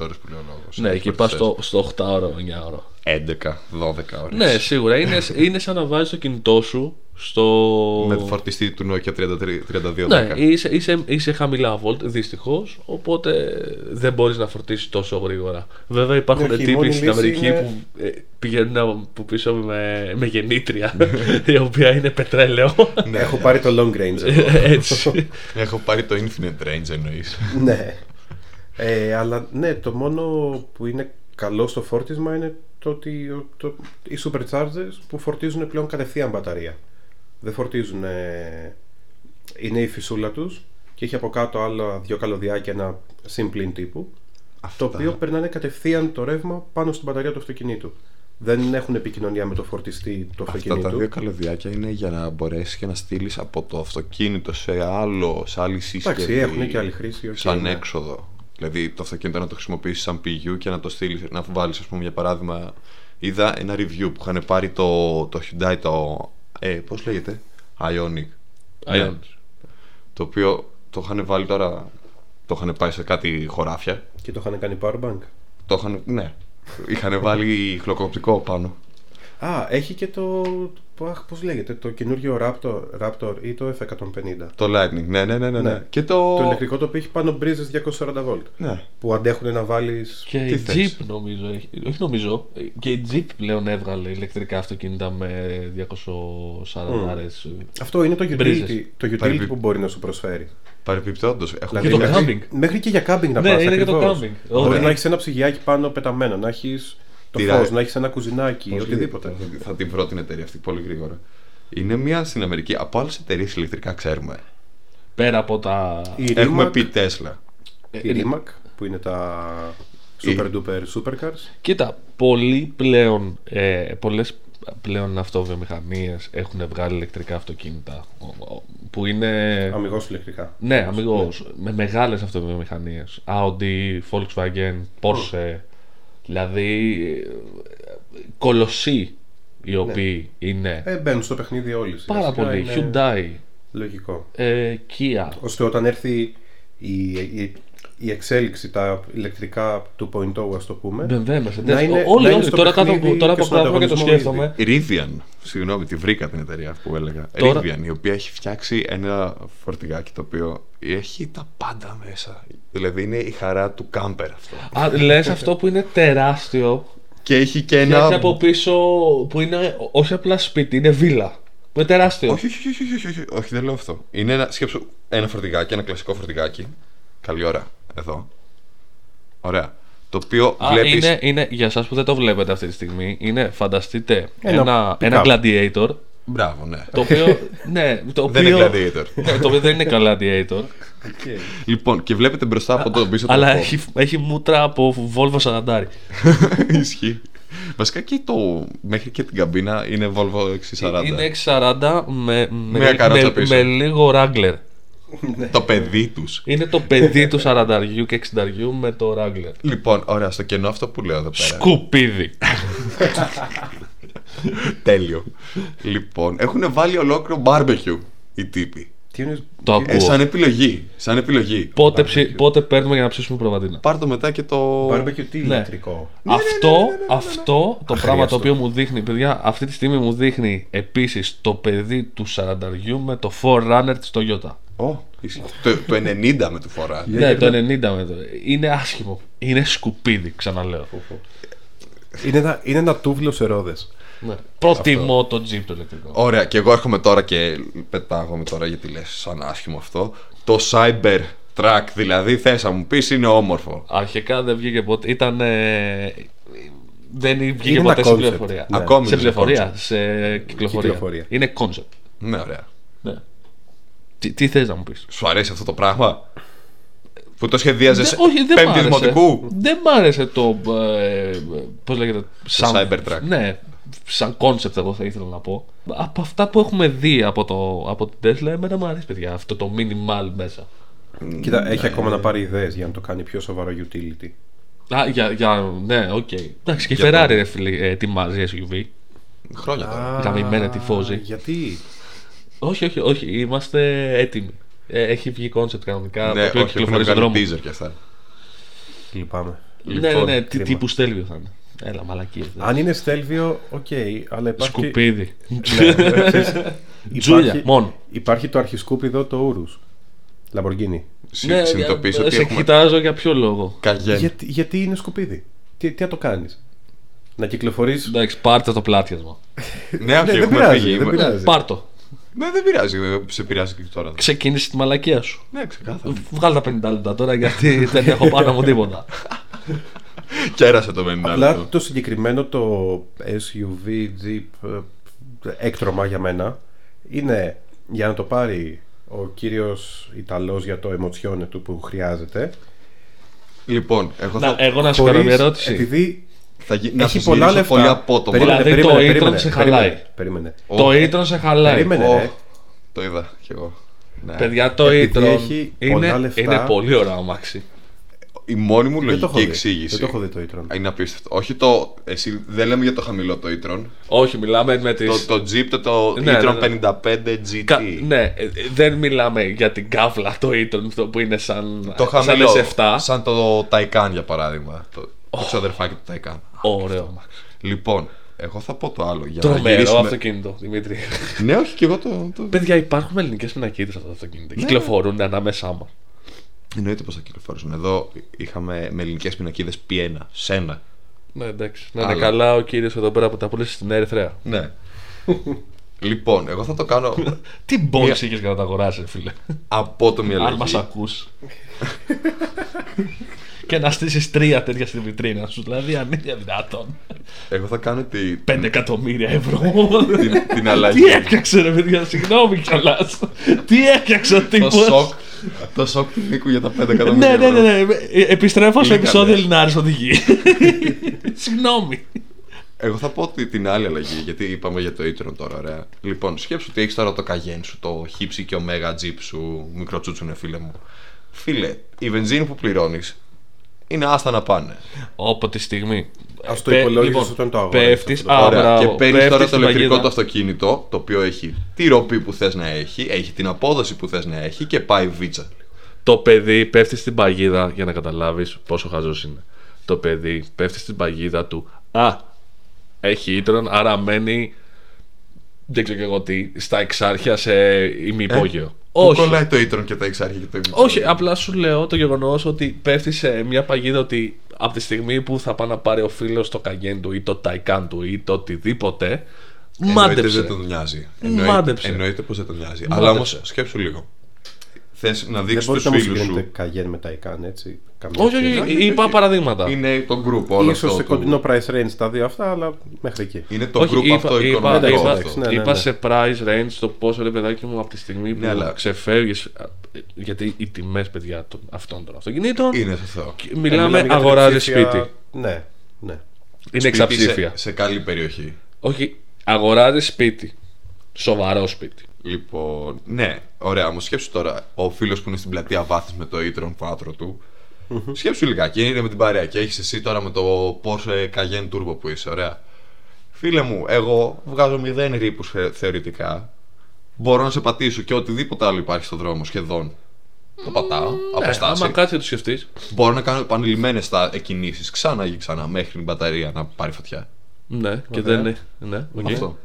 ώρες που λέει ο λόγος. Ναι, εκεί πας στο, στο 8ωρο, 9ωρο. 11-12 ώρες. Ναι, σίγουρα. Είναι, είναι σαν να βάζεις το κινητό σου στο. Με το φορτιστή του Nokia 3210. Ναι, είσαι, είσαι, είσαι χαμηλά volt δυστυχώς, οπότε δεν μπορείς να φορτίσεις τόσο γρήγορα. Βέβαια υπάρχουν Ναι, και η τύποι μόνη στην λύση Αμερική είναι- που ε, πηγαίνουν από πίσω με, με γεννήτρια, η οποία είναι πετρέλαιο. Ναι. Έχω πάρει το long range. εγώ. Έτσι. Έχω πάρει το Infinite Range εννοείς. ναι. Ε, αλλά ναι, το μόνο που είναι καλό στο φόρτισμα είναι το ότι ο- το, οι superchargers που φορτίζουν πλέον κατευθείαν μπαταρία. Δεν φορτίζουν. ε, είναι η φυσούλα τους και και έχει από κάτω άλλα δύο καλωδιάκια, ένα συμπλήν τύπου. Αυτά. Το οποίο περνάνε κατευθείαν το ρεύμα πάνω στην μπαταρία του αυτοκινήτου. Δεν έχουν επικοινωνία με το φορτιστή του Αυτά αυτοκινήτου. τα δύο καλωδιάκια είναι για να μπορέσεις και να στείλεις από το αυτοκίνητο σε άλλο, σε άλλη σύσκευη. Εντάξει, έχουν και άλλη χρήση. οκ, σαν ναι. έξοδο. Δηλαδή το αυτοκίνητο να το χρησιμοποιήσεις σαν PU και να το στείλεις, να βάλεις, ας πούμε, για παράδειγμα. Είδα ένα review που είχαν πάρει το, το Hyundai, το. Ε, πώς λέγεται, Ionic. Ναι. Ioniq. Το οποίο το είχαν βάλει τώρα. Το είχαν πάει σε κάτι χωράφια. Και το είχαν κάνει powerbank. Το είχαν. Ναι. Είχαν βάλει χλοκοπτικό πάνω. Α, έχει και το. Αχ, πώς λέγεται, το καινούριο Raptor, Raptor ή το F150. Το Lightning. Ναι, ναι, ναι. ναι, ναι. Ναι. Και το. Το ηλεκτρικό το οποίο έχει πάνω μπρίζες 240 volt. Ναι. Που αντέχουν να βάλεις... Και Τι η θες; Jeep νομίζω, έχει- όχι νομίζω, και η Jeep πλέον έβγαλε ηλεκτρικά αυτοκίνητα με 240 άρες. Αυτό είναι το utility, Μπρίζες. το utility Παρεπι- που μπορεί να σου προσφέρει. Παρεπιπτόντως. Έχουν Και το μέχρι, camping. μέχρι και για κάμπινγκ να Ναι, πας είναι και το ακριβώς. camping. Μπορεί Ωραία. να έχεις ένα ψυγιάκι πάνω πεταμένο, να έχεις το Τυρά- φως, να έχεις ένα κουζινάκι, Πώς οτιδήποτε. λέγεται, Θα την βρω την εταιρεία αυτή πολύ γρήγορα. Είναι μια στην Αμερική. Από άλλες εταιρείες ηλεκτρικά ξέρουμε. Πέρα από τα. Η Έχουμε Rimac, πει Tesla. η Rimac, που είναι τα super duper supercars. Κοίτα, πολλοί πλέον, ε, πολλές πλέον αυτοβιομηχανίες έχουν βγάλει ηλεκτρικά αυτοκίνητα ο- ο- που είναι... Αμυγός ηλεκτρικά. Ναι, αμυγός, με μεγάλες αυτοβιομηχανίες. Audi, Volkswagen, Porsche, δηλαδή ε, κολοσσοί οι οποίοι είναι Ε, μπαίνουν στο παιχνίδι όλοι. σιγά πάρα σιγά, πολύ. είναι Hyundai, Λογικό. ε, Kia, ώστε όταν έρθει η, η, η εξέλιξη, τα ηλεκτρικά του 2.0 ας το πούμε, BMW, Mercedes, Να είναι- όλοι, να είναι όλοι. στο Τώρα, κάτω, παιχνίδι τώρα και που στον κάθομαι και το ανταγωνισμό σκέφτομαι, Rivian. Συγγνώμη, τη βρήκα την εταιρεία που έλεγα. Τώρα- Rivian, η οποία έχει φτιάξει ένα φορτηγάκι το οποίο έχει τα πάντα μέσα. Δηλαδή είναι η χαρά του κάμπερ αυτό. Α, λες αυτό που είναι τεράστιο Και έχει και και ένα. έχει από πίσω που είναι όχι απλά σπίτι, είναι βίλα. Που είναι τεράστιο. Όχι, όχι, όχι, όχι, όχι, όχι, όχι, δεν λέω αυτό. Είναι ένα, σκέψου, ένα φορτηγάκι, ένα κλασικό φορτηγάκι. Καλή ώρα, εδώ. Ωραία. Το οποίο Α, βλέπεις... είναι, είναι, για εσάς που δεν το βλέπετε αυτή τη στιγμή, είναι φανταστείτε Ένα ένα, pick-up. ένα gladiator. Μπράβο, ναι. Το οποίο. ναι, το οποίο, Δεν είναι gladiator. Ναι, το οποίο δεν είναι gladiator. λοιπόν, και βλέπετε μπροστά από τον πίσω αλλά τροχό. έχει, έχει μούτρα από Volvo 40. Ισχύει. Βασικά και το. Μέχρι και την καμπίνα είναι Volvo XC40. Είναι 640 με, με, Μια καρότσα με, πίσω. με λίγο Wrangler. Το παιδί τους. Είναι το παιδί του 40 και 60 με το Wrangler. Λοιπόν, ωραία, στο κενό αυτό που λέω εδώ πέρα. Σκουπίδι. Τέλειο. λοιπόν, έχουν βάλει ολόκληρο barbecue οι τύποι. τι είναι, Το τι- Ε, ακούω. σαν επιλογή. Σαν επιλογή. Πότε, ψη- πότε παίρνουμε για να ψήσουμε προβατίνα; Πάρ το μετά και το. barbecue τι Ναι. ηλεκτρικό; αυτό αυτό το πράγμα Αχρίαστο. το οποίο μου δείχνει, παιδιά, αυτή τη στιγμή μου δείχνει επίσης το παιδί του 40 με το 4Runner της Toyota. Ω, ισχύει. το, το 90 με του φορά. Ναι, το 90 με το. Είναι άσχημο. Είναι σκουπίδι, ξαναλέω. Είναι ένα, είναι ένα τούβλο σε ρόδες. Ναι. Προτιμώ το Jeep το ηλεκτρικό. Ωραία, και εγώ έρχομαι τώρα και πετάγομαι τώρα γιατί λες σαν άσχημο αυτό. Το Cyber Truck, δηλαδή θες να μου πεις είναι όμορφο. Αρχικά δεν βγήκε ποτέ. Ήταν. ε, δεν βγήκε Είναι ποτέ ένα σε concept. πληροφορία. Ναι. Ακόμη σε δεν είναι πληροφορία, σε κυκλοφορία. Κυκλοφορία. Είναι concept. Ναι, ωραία. Ναι. Τι, τι θες να μου πεις; Σου αρέσει αυτό το πράγμα; Που το σχεδίαζες Δεν- όχι, δεν μ' πέμπτη άρεσε. δημοτικού; Δεν μ' άρεσε το. Ε, Πώς λέγεται. Cybertruck. Ναι, σαν concept εγώ θα ήθελα να πω. Από αυτά που έχουμε δει από, το, από την Tesla, εμένα μου αρέσει παιδιά αυτό το minimal μέσα. Κοίτα, έχει ακόμα να πάρει ιδέες για να το κάνει πιο σοβαρό utility. Α, για, για, ναι, οκ. Εντάξει, και η Για Ferrari το- ρε φίλε, ε, ετοιμάζει SUV. Χρόνια τώρα. Γαμημένοι τιφόζι. Γιατί; Όχι, όχι, όχι, είμαστε έτοιμοι. Ε, έχει βγει concept κανονικά. το Ναι, οποίο όχι, έχουν κυκλοφορεί στον βγάλει δρόμο. teaser και αυτά. Λυπάμαι. Ναι, ναι, Λοιπόν, ναι, τι κρίμα. τύπου Stelvio θα είναι. Έλα, μαλακίες. ναι. Αν είναι Stelvio, οκ, αλλά υπάρχει. Σκουπίδι. Ναι, ξέρεις, Τζούλια, υπάρχει- μόνο. Υπάρχει το αρχισκούπιδο το Ούρους. Λαμπορκίνη. Συ- Ναι, Συνειδητοποιείς για- ότι σε έχουμε κοιτάζω για ποιο λόγο. καγέν. Γιατί, γιατί είναι σκουπίδι; Τι, τι να το κάνεις; Να κυκλοφορεί. Εντάξει, πάρτε το πλάτιασμα. Ναι, όχι, δεν έχουμε πειράζει, φύγει. δεν πειράζει. Πάρτο. Ναι, δεν πειράζει. Σε πειράζει και τώρα. Ξεκίνησε τη μαλακία σου. Ναι, ξεκάθαρα. Βγάλε τα 50 λεπτά τώρα γιατί δεν έχω πάνω μου τίποτα. Κέρασε το 50 Απλά λεπτό. το συγκεκριμένο το SUV Jeep ε, έκτρωμα για μένα είναι για να το πάρει ο κύριος Ιταλός για το εμοτσιόνε του που χρειάζεται. Λοιπόν, εγώ Να, θα, εγώ να σου κάνω μια Χωρίς- ερώτηση. Επειδή θα γι- να έχει σου πολλά ζητήσω λεφτά. πολύ απότομα. Περίμενε, Δηλαδή, το περίμενε, intro περίμενε, σε περίμενε, χαλάει. Περίμενε. Το intro σε χαλάει. Περίμενε, Ω, ρε. Το είδα κι εγώ. Ναι. Παιδιά, το Επειδή intro έχει πολλά είναι, λεφτά. είναι πολύ ωραίο αμάξι. Η μόνη μου Δεν το έχω λογική δει. εξήγηση. Δεν το έχω δει το e-tron. Είναι απίστευτο. Όχι το. Εσύ δεν λέμε για το χαμηλό το e-tron. Όχι, μιλάμε με Το, τις... το Jeep το, το Ναι, e-tron ναι, ναι. 55 GT. Κα- Ναι, ε, δεν μιλάμε για την κάβλα το e-tron αυτό που είναι σαν, Το σαν χαμηλό. S7. Σαν το Taycan για παράδειγμα. Το, το ξαδερφάκι του Taycan. Ωραίο αμάξι. Λοιπόν, εγώ θα πω το άλλο. Για να Τρομερό γυρίσουμε... αυτοκίνητο, Δημήτρη. Ναι, όχι και εγώ το. το... Παιδιά, υπάρχουν ελληνικές πινακίδες αυτά τα αυτοκίνητα. Κυκλοφορούν ανάμεσά μας. Εννοείται πως θα κυκλοφορήσουν. Εδώ είχαμε με ελληνικές πινακίδες P1. Σένα. Ναι, εντάξει. Να είναι Αλλά- καλά ο κύριος εδώ πέρα που τα πούλησε στην Ερυθρέα. Ναι. λοιπόν, εγώ θα το κάνω Τι μπόξ είχες για να τα αγοράσει, φίλε. απότομη Αν αλλαγή. μας ακούς. και να στήσεις τρία τέτοια στη βιτρίνα σου. Δηλαδή, αν είναι δυνατόν. Εγώ θα κάνω τη, 5 εκατομμύρια ευρώ. την, την αλλαγή. Τι έφτιαξε, ρε παιδιά, συγγνώμη κιόλας. Τι έφτιαξε ο το τύπο. σοκ, το σοκ του Νίκου για τα 5 εκατομμύρια. Ναι, ναι, ναι, ευρώ. ναι. Ε, Επιστρέφω στο Είναι επεισόδιο καλές. Ελληνάρη Οδηγή. Συγγνώμη. Εγώ θα πω τη- την άλλη αλλαγή, γιατί είπαμε για το e-tron τώρα, ωραία. Λοιπόν, σκέψου ότι έχεις τώρα το Cayenne σου, το χύψη και ωμέγα Jeep σου, μικρό τσούτσουνε φίλε μου. Φίλε, η βενζίνη που πληρώνεις είναι άστα να πάνε. Από τη στιγμή. Ας το Πε- υπολόγισες λοιπόν, όταν το αγόρασες Πέφτεις, αυτό το α, Ωραία. μπράβο, και παίρνεις πέφτεις τώρα το στην ηλεκτρικό παγίδα. του αυτοκίνητο, το οποίο έχει τη ροπή που θες να έχει, έχει την απόδοση που θες να έχει και πάει βίτσα. Το παιδί πέφτει στην παγίδα για να καταλάβεις πόσο χαζός είναι. Το παιδί πέφτει στην παγίδα του. Α, έχει ήτρον, άρα μένει. Δεν ξέρω και εγώ τι, στα εξάρχεια σε ημιυπόγειο. Πού Όχι. κολλάει το e-tron και τα εξάρχεια και το ημιτό. Όχι, απλά σου λέω το γεγονός ότι πέφτει σε μια παγίδα ότι από τη στιγμή που θα πάει να πάρει ο φίλος το καγέν του ή το ταϊκάν του ή το οτιδήποτε. Εννοείται Μάντεψε. δεν τον νοιάζει. Εννοείται, Μάντεψε. εννοείται πως δεν τον νοιάζει. Μάντεψε. Αλλά όμως σκέψου λίγο. Θες να Δεν δείξεις μπορείτε τους να μου φίλους συγκρίνετε σου. καγέν με Taycan, έτσι. Καμία Όχι, σχέση. όχι, είπα παραδείγματα. Είναι το group όλο Ίσως αυτό. σε του- κοντινό price range τα δύο αυτά, αλλά μέχρι εκεί. Είναι το Όχι, group είπα, αυτό είπα, οικονομικό. είπα, εντάξει, ναι, ναι, είπα ναι. σε price range το πόσο ρε παιδάκι μου από τη στιγμή που Ναι, αλλά- ξεφεύγεις. Γιατί οι τιμές, παιδιά, των, αυτών των αυτοκινήτων. Είναι στο Θεό. και Ε, Μιλάμε, για αγοράζει τριψήφια- σπίτι. Ναι, ναι. Είναι Σπίτι εξαψήφια. Σε, σε καλή περιοχή. Όχι, αγοράζει σπίτι. Σοβαρό σπίτι. Λοιπόν, ναι, ωραία. Όμως σκέψου τώρα, ο φίλος που είναι στην πλατεία βάθης με το e-tron πάτρο του. Σκέψου λιγάκι, είναι με την παρέα και έχεις εσύ τώρα με το Porsche Cayenne Turbo που είσαι, ωραία. Φίλε μου, εγώ βγάζω μηδέν ρήπους θεωρητικά. Μπορώ να σε πατήσω και οτιδήποτε άλλο υπάρχει στον δρόμο σχεδόν. Το πατάω, Ναι, αποστάσει. άμα κάτσει να το σκεφτείς. Μπορώ να κάνω επανειλημμένες κινήσει ξανά και ξανά μέχρι την μπαταρία να πάρει φωτιά. Ναι, και Ωραία. δεν είναι. Ναι, οκ. Αυτό.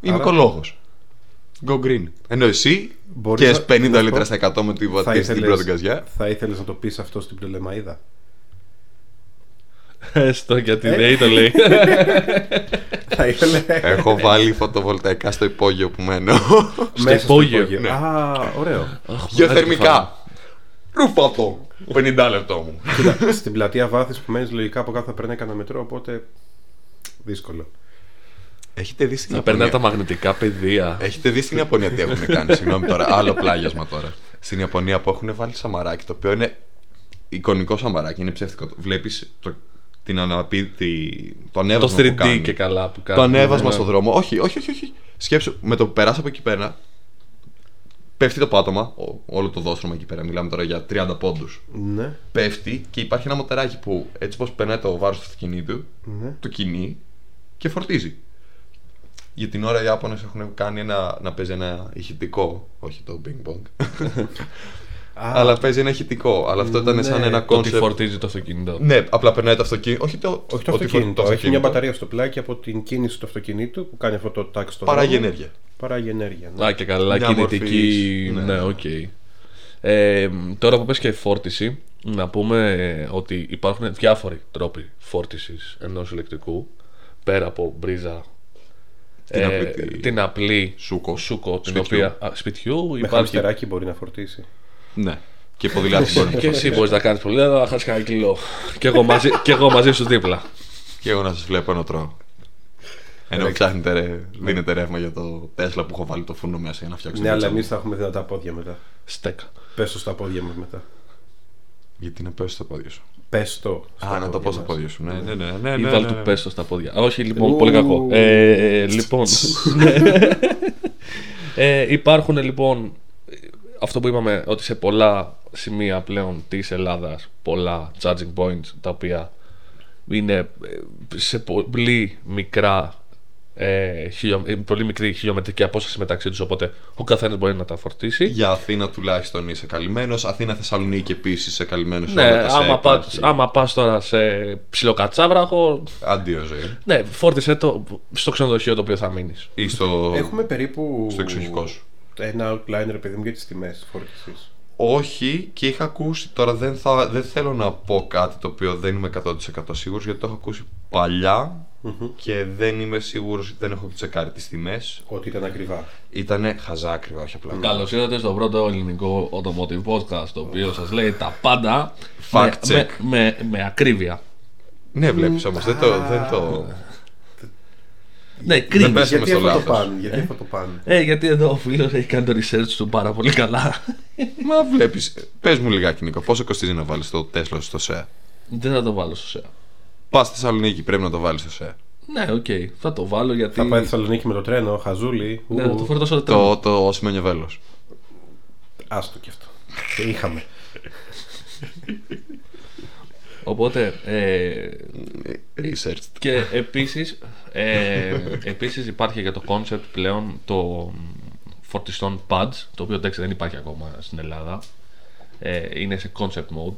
Είμαι Άρα- οικολόγος. Go green. Ενώ εσύ Μπορείς και να- 50 να σου λίτρα πω, στα 100 με τη Θα βατή στην πρώτη ήθελες, καζιά. θα ήθελες να το πεις αυτό στην Πλελεμαίδα. Έστω γιατί Ε; δεν το λέει. θα ήθελε. Έχω βάλει φωτοβολταϊκά στο υπόγειο που μένω. Μέσα στο υπόγειο. υπόγειο. Ναι. Α, ωραίο. Αχ, Γεωθερμικά. Ρούφατο. 50 λεπτό μου. Κοίτα, στην πλατεία βάθης που μένεις λογικά από κάτω θα παίρνει κανένα μετρό, οπότε δύσκολο. Έχετε δει στην Θα περνά τα Ιαπωνία. μαγνητικά πεδία. Έχετε δει στην Ιαπωνία τι έχουν κάνει. Συγγνώμη τώρα, άλλο πλάγιασμα τώρα. Στην Ιαπωνία που έχουν βάλει σαμαράκι, το οποίο είναι εικονικό σαμαράκι, είναι ψεύτικο. Βλέπεις το, την αναπή, τη, το Το ανέβασμα που 3D κάνει. και καλά που κάνει. Το ανέβασμα Ναι. στον δρόμο. Όχι, όχι, όχι, όχι. Σκέψου, με το που περάσει από εκεί πέρα, πέφτει το πάτωμα, ο- όλο το δόστρωμα εκεί πέρα. Μιλάμε τώρα για 30 πόντους. Ναι, Πέφτει και υπάρχει ένα μοτεράκι που έτσι πως περνάει το βάρος του αυτοκινήτου, ναι. το κινεί και φορτίζει. Για την ώρα οι Ιάπωνες έχουν κάνει ένα, να παίζει ένα ηχητικό, όχι το Bing Bong, Α, αλλά παίζει ένα ηχητικό. Αλλά αυτό ήταν σαν ναι, ένα Το ότι concept. φορτίζει το αυτοκίνητο. Ναι, απλά περνάει το αυτοκίνητο. Όχι το, όχι το ότι φορ- αυτοκίνητο. Έχει μια αυτοκίνητο. μπαταρία στο πλάκι από την κίνηση του αυτοκινήτου που κάνει αυτό το τάξη στο Παράγει δρόμο. ενέργεια. Παράγει ενέργεια. Ναι. Α, και καλά, Μια κινητική. μορφής, ναι. Ναι, οκ. Ε, τώρα που πες και φόρτιση, να πούμε ε, ότι υπάρχουν διάφοροι τρόποι φόρτισης ενός ηλεκτρικού πέρα από μπρίζα Την ε, απλή τη- την απλή Σούκο. σούκο την Σπιτιού. οποία, α, σπιτιού Με υπάρχει χαμστεράκι μπορεί να φορτίσει. Ναι. Και ποδηλάτης μπορεί να και εσύ μπορείς να κάνεις πολύ αλλά θα χάσεις κανένα κιλό και εγώ μαζί, και εγώ μαζί σου δίπλα Και εγώ να σας βλέπω να τρώω. Ενώ ψάχνετε, ρε, δίνετε ρεύμα για το Τέσλα που έχω βάλει το φούρνο μέσα για να φτιάξω Ναι, την αλλά πίτσα εμείς μου. θα έχουμε δυνατά πόδια μετά. Στέκα. Πες το στα πόδια μας μετά. Γιατί να πέσει στα πόδια σου. Πες το. στα Α, να το πω στα μας. πόδια σου. Ναι, ναι, ναι. ναι, Ή ναι, βάλ ναι, του ναι. πέστο στα πόδια. Όχι, λοιπόν, Ου. πολύ κακό. Ε, ε, λοιπόν. ε, υπάρχουν λοιπόν αυτό που είπαμε ότι σε πολλά σημεία πλέον της Ελλάδας πολλά charging points τα οποία είναι ε, σε πολύ μικρά ε, χιλιο, ε, πολύ μικρή χιλιομετρική απόσταση μεταξύ τους οπότε ο καθένας μπορεί να τα φορτίσει Για Αθήνα τουλάχιστον είσαι καλυμμένος. Αθήνα Θεσσαλονίκη επίσης είσαι καλυμμένος. ναι, άμα, πας, άμα πας τώρα σε ψιλοκατσάβραχο Αντίο ζωή. ναι, φόρτισε το στο ξενοδοχείο το οποίο θα μείνεις Ή στο. Έχουμε περίπου. Στο εξοχικό σου. Ένα outliner, παιδί μου, για τις τιμές φόρτισης. Όχι, και είχα ακούσει. Τώρα δεν, θα, δεν θέλω να πω κάτι το οποίο δεν είμαι 100% σίγουρος γιατί το έχω ακούσει παλιά και δεν είμαι σίγουρος ότι δεν έχω τσεκάρει τις τιμές. Ότι ήταν ακριβά. Ήτανε χαζά ακριβά, όχι απλά. Καλώς ήρθατε στο πρώτο ελληνικό automotive podcast το οποίο σας λέει τα πάντα Fact με, check. με, με, με ακρίβεια. Ναι, βλέπεις όμως. Δεν το. Δεν το... Ναι, κρίνει. πες- Πέσαμε γιατί στο αυτό το λάθος. πάνε. Γιατί αυτό το πάνε; Ε, γιατί εδώ ο φίλος έχει κάνει το research του πάρα πολύ καλά. Μα βλέπεις. Πες μου λιγάκι, Νίκο, πόσο κοστίζει να βάλεις το Τέσλα στο ΣΕΑ; Δεν θα το βάλω στο ΣΕΑ. Πας στη Θεσσαλονίκη, πρέπει να το βάλεις στο ΣΕΑ. Ναι, οκ, θα το βάλω γιατί. Θα πάει Θεσσαλονίκη με το τρένο, χαζούλη. Ναι, ου, θα το φορτώσω το τρένο. Το, το σημαίνει βέλο. Άστο κι αυτό. Και είχαμε. Οπότε. Ε, Research. και επίσης, ε, επίσης υπάρχει για το concept πλέον το φορτιστών pads, το οποίο εντάξει δεν υπάρχει ακόμα στην Ελλάδα. Ε, είναι σε concept mode.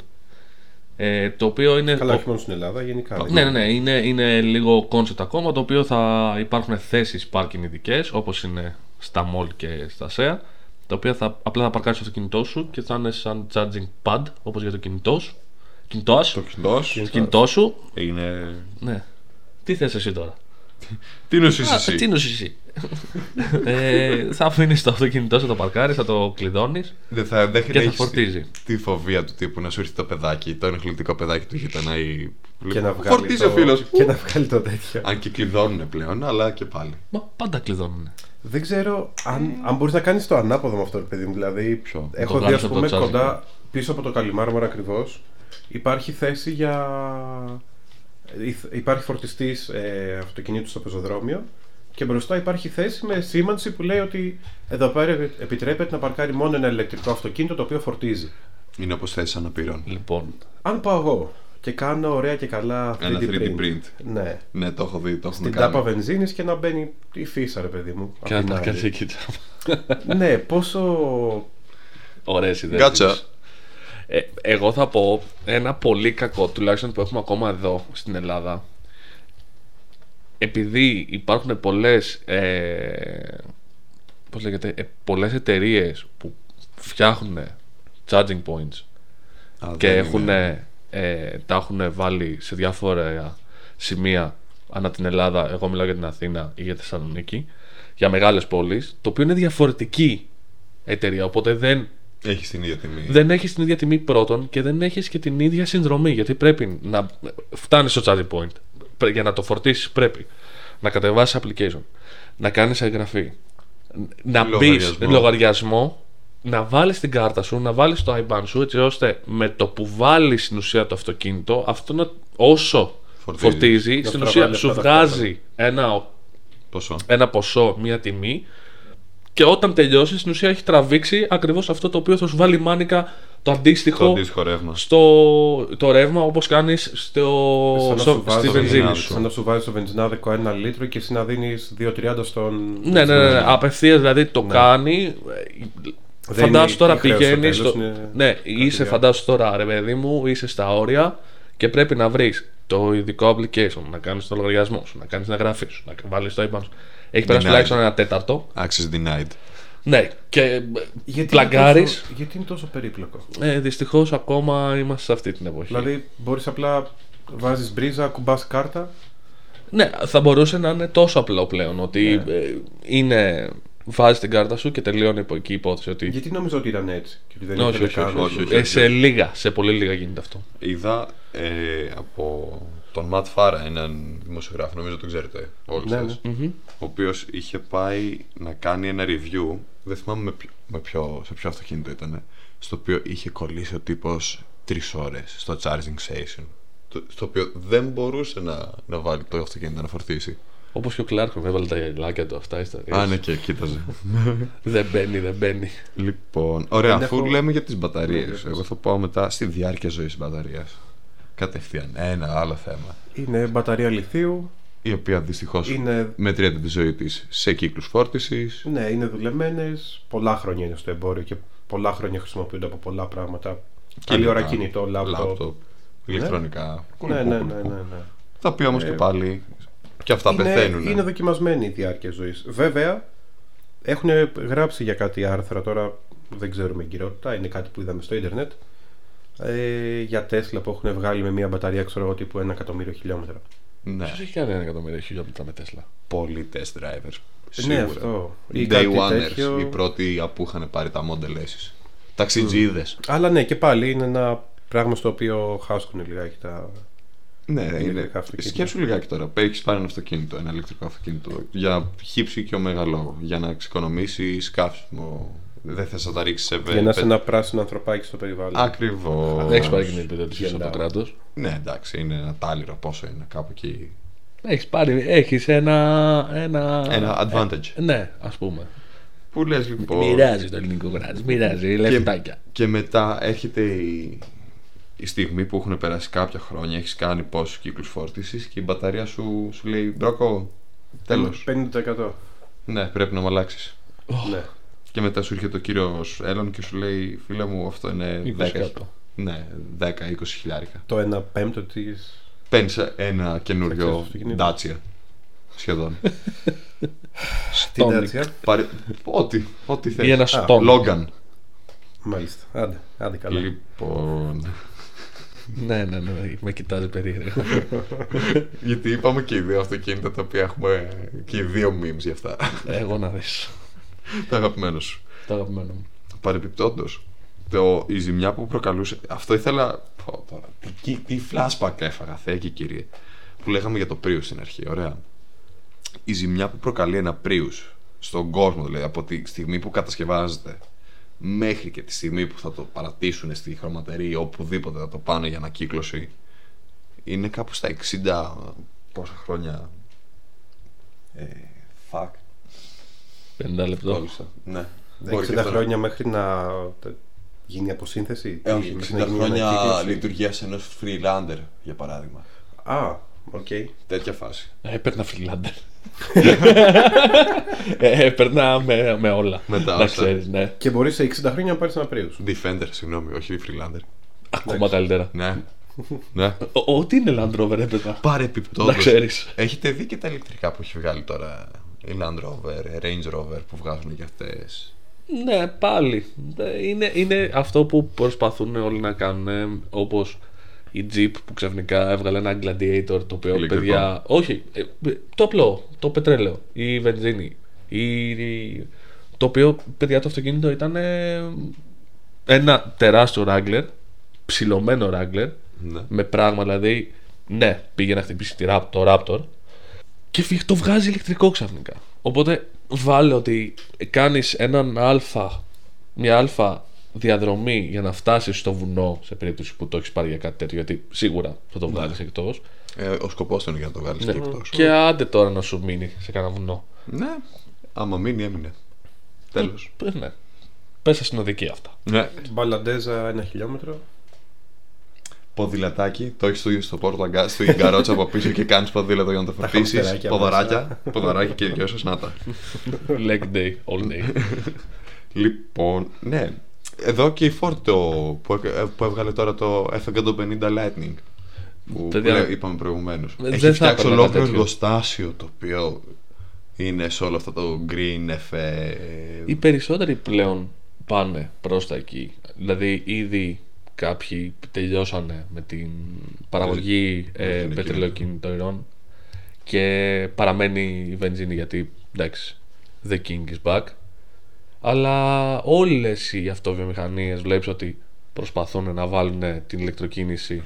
Ε, το οποίο είναι. Καλά, ο- όχι μόνο στην Ελλάδα, γενικά. δεν ναι, ναι, είναι. ναι, είναι, είναι λίγο concept ακόμα, το οποίο θα υπάρχουν θέσεις parking ειδικές, όπως είναι στα mall και στα SEA, τα οποία θα, απλά θα παρκάρεις στο αυτοκίνητό σου και θα είναι σαν charging pad, όπως για το κινητός σου. Κινητός σου. Το κοινό Το κινητό σου. είναι. Ναι. Τι θες εσύ τώρα; Τι είναι ο Α, εσύ; τι είναι εσύ; Ε, θα αφήνεις το αυτοκίνητό σου, το παρκάρεις, θα το κλειδώνεις Δεν θα, δεν και θα έχεις φορτίζει. Τη φοβία του τύπου να σου έρθει το παιδάκι, το ενοχλητικό παιδάκι του γειτονά ή. Και να βγάλει Φορτίζει το... ο φίλος. Και να βγάλει το τέτοιο. Αν και κλειδώνουν πλέον, αλλά και πάλι. Μα πάντα κλειδώνουν. Δεν ξέρω αν, αν μπορείς να κάνεις το ανάποδο με αυτό, ρε παιδί μου. Δηλαδή, Ποιο; έχω Το δει, κάνεις ας από πούμε, το charging κοντά πίσω από το Καλιμάρμαρα ακριβώς. Υπάρχει θέση για. Υπάρχει φορτιστής ε, αυτοκινήτου στο πεζοδρόμιο και μπροστά υπάρχει θέση με σήμανση που λέει ότι εδώ πέρα επιτρέπεται να παρκάρει μόνο ένα ηλεκτρικό αυτοκίνητο το οποίο φορτίζει. Είναι όπως θέσει αναπήρων. Λοιπόν, Αν πάω εγώ και κάνω ωραία και καλά 3D, Ένα 3D print. Ναι. Ναι, το έχω δει, το έχουμε Στην κάνει. τάπα βενζίνης και να μπαίνει η φύσα, ρε παιδί μου. και απ' να την τα άλλη. κάνει εκεί τσάμπα. Ναι, πόσο. Ωραίες ιδέες. Γκάτσα. Ε, εγώ θα πω ένα πολύ κακό, τουλάχιστον που έχουμε ακόμα εδώ στην Ελλάδα. Επειδή υπάρχουν πολλές, ε, πώς λέγεται, ε, πολλές εταιρείες που φτιάχνουν charging points Α, και δεν έχουν, είναι. ε, τα έχουν βάλει σε διάφορα σημεία ανά την Ελλάδα. Εγώ μιλάω για την Αθήνα ή για τη Θεσσαλονίκη. Για μεγάλες πόλεις, το οποίο είναι διαφορετική εταιρεία. Οπότε δεν Έχεις την ίδια τιμή. δεν έχεις την ίδια τιμή πρώτον και δεν έχεις και την ίδια συνδρομή. Γιατί πρέπει να φτάνεις στο charging point. Πρέ- Για να το φορτίσεις, πρέπει να κατεβάσεις application, να κάνεις εγγραφή, να μπεις Λογαριασμό. λογαριασμό, να βάλεις την κάρτα σου, να βάλεις το IBAN σου, έτσι ώστε με το που βάλεις στην ουσία το αυτοκίνητο, αυτό να, όσο Φορτίζεις. φορτίζει, Να στην στραβάει ουσία λεφτά σου ταυτόχρονα. βγάζει ένα Πόσο. ένα ποσό, μία τιμή και όταν τελειώσει στην ουσία έχει τραβήξει ακριβώς αυτό το οποίο θα σου βάλει μάνικα το αντίστοιχο, Το αντίστοιχο ρεύμα. στο το ρεύμα όπως κάνεις στο, Σαν να στο- σου βάζει στη το βενζίνη βενζινάδικο. σου. Σαν να σου βάζει στο βενζινάδικο ένα λίτρο και εσύ να δίνεις 2,30 στον. Ναι, ναι, ναι, ναι. απευθείας δηλαδή το κάνει. Δεν Φαντάσου είναι τώρα η χρέωση στο πηγαίνει. τέλος, Στο... είναι Ναι, κάτι είσαι άλλο. φαντάσου τώρα ρε παιδί μου, είσαι στα όρια και πρέπει να βρεις το ειδικό application, να κάνεις το λογαριασμό σου, να κάνεις την εγγραφή σου, να βάλεις το IBAN σου. Έχει περάσει Denied. τουλάχιστον ένα τέταρτο. Access denied. Ναι, και Γιατί πλαγκάρεις. είναι τόσο- Γιατί είναι τόσο περίπλοκο; Ε, Δυστυχώς ακόμα είμαστε σε αυτή την εποχή. Δηλαδή, μπορείς απλά βάζεις μπρίζα, κουμπάς κάρτα. Ναι, θα μπορούσε να είναι τόσο απλό πλέον ότι Ναι. ε, είναι. Βάζεις την κάρτα σου και τελειώνει από εκεί η υπόθεση. Ότι... Γιατί νόμιζα ότι ήταν έτσι. Και ότι δεν όχι, ήθελε όχι, όχι, καν. όχι, όχι. Ε, σε λίγα, σε πολύ λίγα γίνεται αυτό. Είδα ε, από τον Ματ Φάρα, έναν δημοσιογράφο, νομίζω τον ξέρετε όλοι Ναι, σας, ναι. ο οποίος είχε πάει να κάνει ένα review, δεν θυμάμαι με ποιο, με ποιο, σε ποιο αυτοκίνητο ήταν, στο οποίο είχε κολλήσει ο τύπος τρεις ώρες στο charging station, το- στο οποίο δεν μπορούσε να, να βάλει το αυτοκίνητο να φορτίσει. Όπως και ο Κλάρκον έβαλε τα γελάκια του αυτά. ιστορίες. Α, ναι, και κοίταζε. Δεν μπαίνει, δεν μπαίνει. λοιπόν, ωραία, Δεν αφού έχω- λέμε για τις Ναι, μπαταρίες, για πες. εγώ θα πάω μετά στη διάρκεια ζωής της μπαταρίας. Κατευθείαν, ένα άλλο θέμα. Είναι μπαταρία λιθίου. Η οποία δυστυχώς Είναι, μετριέται τη ζωή της σε κύκλους φόρτισης. ναι, είναι δουλεμένες. Πολλά χρόνια είναι στο εμπόριο και πολλά χρόνια χρησιμοποιούνται από πολλά πράγματα. Καλή ώρα Κινητά, κινητό, λάπτοπ. λάπτοπ, ηλεκτρονικά. Ναι, ναι, ναι, ναι, ναι. Τα οποία όμως Ε, και πάλι και αυτά είναι, πεθαίνουν. είναι δοκιμασμένη η διάρκεια ζωής. Βέβαια, έχουν γράψει για κάτι άρθρα τώρα, δεν ξέρουμε εγκυρότητα, είναι κάτι που είδαμε στο ίντερνετ. Ε, για Τέσλα που έχουν βγάλει με μια μπαταρία, ξέρω εγώ, τύπου ένα εκατομμύριο χιλιόμετρα. Ναι, Ποιο έχει κάνει ένα εκατομμύριο χιλιόμετρα με Τέσλα. πολλοί test drivers. Ναι, Σίγουρα. αυτό. Οι Ή day κάτι oneers, τέτοιο. οι πρώτοι που είχαν πάρει τα Model S. Ταξιτζίδες. Αλλά ναι, και πάλι είναι ένα πράγμα στο οποίο χάσκουν λιγάκι τα. Ναι, είναι. ηλεκτρικά αυτοκίνητα. Σκέψου λιγάκι τώρα. Έχεις πάρει ένα αυτοκίνητο, ένα ηλεκτρικό αυτοκίνητο, για χύψη και ωμέγα λόγο. Για να εξοικονομήσεις καύσιμο. Δεν θες να τα ρίξεις σε Για να είσαι ένα πράσινο ανθρωπάκι στο περιβάλλον. Ακριβώς. Δεν έχεις πάρει και την επιδότηση από το Γελάω. κράτος. Ναι, εντάξει, είναι ένα τάλιρο. Πόσο είναι, κάπου εκεί. Έχεις πάρει, έχεις ένα. Ένα, Ένα advantage. Ε, ναι, ας πούμε. Πού λες λοιπόν. Μοιράζει το ελληνικό κράτος, μοιράζει λεφτάκια. Και μετά έρχεται η, η στιγμή που έχουν περάσει κάποια χρόνια, έχεις κάνει πόσους κύκλους φόρτισης και η μπαταρία σου, σου λέει Μπρόκο, τέλος. 50%. Ναι, πρέπει να μου αλλάξει. Ναι. Και μετά σου έρχεται ο κύριος Έλλον και σου λέει Φίλε μου, αυτό είναι 20 10. κάτω. Ναι, 10-20 χιλιάρικα. Το 1 πέμπτο τη. Παίρνεις ένα καινούριο Success αυτοκίνητο. Dacia. Σχεδόν. Την Stonic. Dacia; Πάρε... Ό,τι, ό,τι θες. Ή ένα Α, στόν. Logan. Μάλιστα. Άντε, άντε καλά. Λοιπόν. Ναι, ναι, ναι, με κοιτάζει περίεργα. Γιατί είπαμε και οι δύο αυτοκίνητα τα οποία έχουμε και οι δύο memes για αυτά. Εγώ να δεις. Το αγαπημένο σου. Το αγαπημένο μου. Παρεπιπτόντω, το, η ζημιά που προκαλούσε. Αυτό ήθελα. Πω, τώρα, τι, τι flashback έφαγα, Θεέ και κύριε. Που λέγαμε για το Prius στην αρχή. Ωραία. Η ζημιά που προκαλεί ένα Prius στον κόσμο, δηλαδή από τη στιγμή που κατασκευάζεται μέχρι και τη στιγμή που θα το παρατήσουν στη χρωματερή ή οπουδήποτε θα το πάνε για ανακύκλωση είναι κάπου στα 60 πόσα χρόνια ε, fuck 50 λεπτό. κόλλησα ναι Μπορεί και 60 αυτό να- χρόνια μέχρι να τε- γίνει αποσύνθεση. Ε, Τι, όχι, 60 μέχρι να γίνει χρόνια ανακύκλωση. λειτουργίας ενός Freelander, για παράδειγμα. Α, οκ. Τέτοια φάση. Έπαιρνα Freelander. ε, έπαιρνα με, με όλα. Μετά Να όσα. ξέρεις, ναι. Και μπορείς σε 60 χρόνια να πάρεις ένα Prius. Defender, συγγνώμη, όχι Freelander. Ακόμα καλύτερα. Ναι. ναι. Ο- Ό,τι είναι Land Rover έπαιρνα. Παρεπιπτόντω. Να ξέρεις. Έχετε δει και τα ηλεκτρικά που έχει βγάλει τώρα η Land Rover, Range Rover που βγάζουν και αυτές. Ναι, πάλι. Ε, Είναι, είναι αυτό που προσπαθούν όλοι να κάνουν όπως η Jeep που ξαφνικά έβγαλε ένα Gladiator το οποίο Ηλεκτρικό. παιδιά... Όχι, ε, το απλό, το πετρέλαιο, η βενζίνη. Η, η- το οποίο, παιδιά, το αυτοκίνητο ήταν ε, ένα τεράστιο Wrangler, ψηλωμένο Wrangler, Ναι. με πράγμα δηλαδή, ναι, πήγε να χτυπήσει τη Rap- το Raptor και φύγει, το βγάζει ηλεκτρικό ξαφνικά. Οπότε βάλε ότι κάνεις έναν αλφα, μια αλφα διαδρομή για να φτάσεις στο βουνό σε περίπτωση που το έχεις πάρει για κάτι τέτοιο γιατί σίγουρα θα το βγάλεις εκτός Ε, ο σκοπός του είναι για να το βγάλεις ναι. και εκτός. και άντε τώρα να σου μείνει σε κανένα βουνό Ναι. Άμα μείνει, έμεινε. Τέλος. Ε, ναι. πες στην οδική αυτά Ναι. Μπαλαντέζα ένα χιλιόμετρο. Ποδηλατάκι, το έχεις στο, στο πόρτο αγκά, στην καρότσα από πίσω και κάνεις ποδήλατο για να το φορτίσει. χαμστεράκια Ποδαράκια, ποδαράκι και δυο σας να τα. leg day, all day Λοιπόν, ναι. Εδώ και η Ford το, που, έ- που έβγαλε τώρα το F150 Lightning. Που, Παιδιά, που λέ- είπαμε προηγουμένως. δεν Έχει θα φτιάξει έπαιρνα ολόκληρο κάτι τέτοιο. εργοστάσιο το οποίο είναι σε όλο αυτό το green F. ε, οι περισσότεροι πλέον πάνε προς τα εκεί δηλαδή ήδη κάποιοι τελειώσανε με την παραγωγή ε, Βενζινοκίνητων. πετρελαιοκινητών και παραμένει η βενζίνη γιατί εντάξει the king is back αλλά όλες οι αυτοβιομηχανίες βλέπεις ότι προσπαθούν να βάλουν την ηλεκτροκίνηση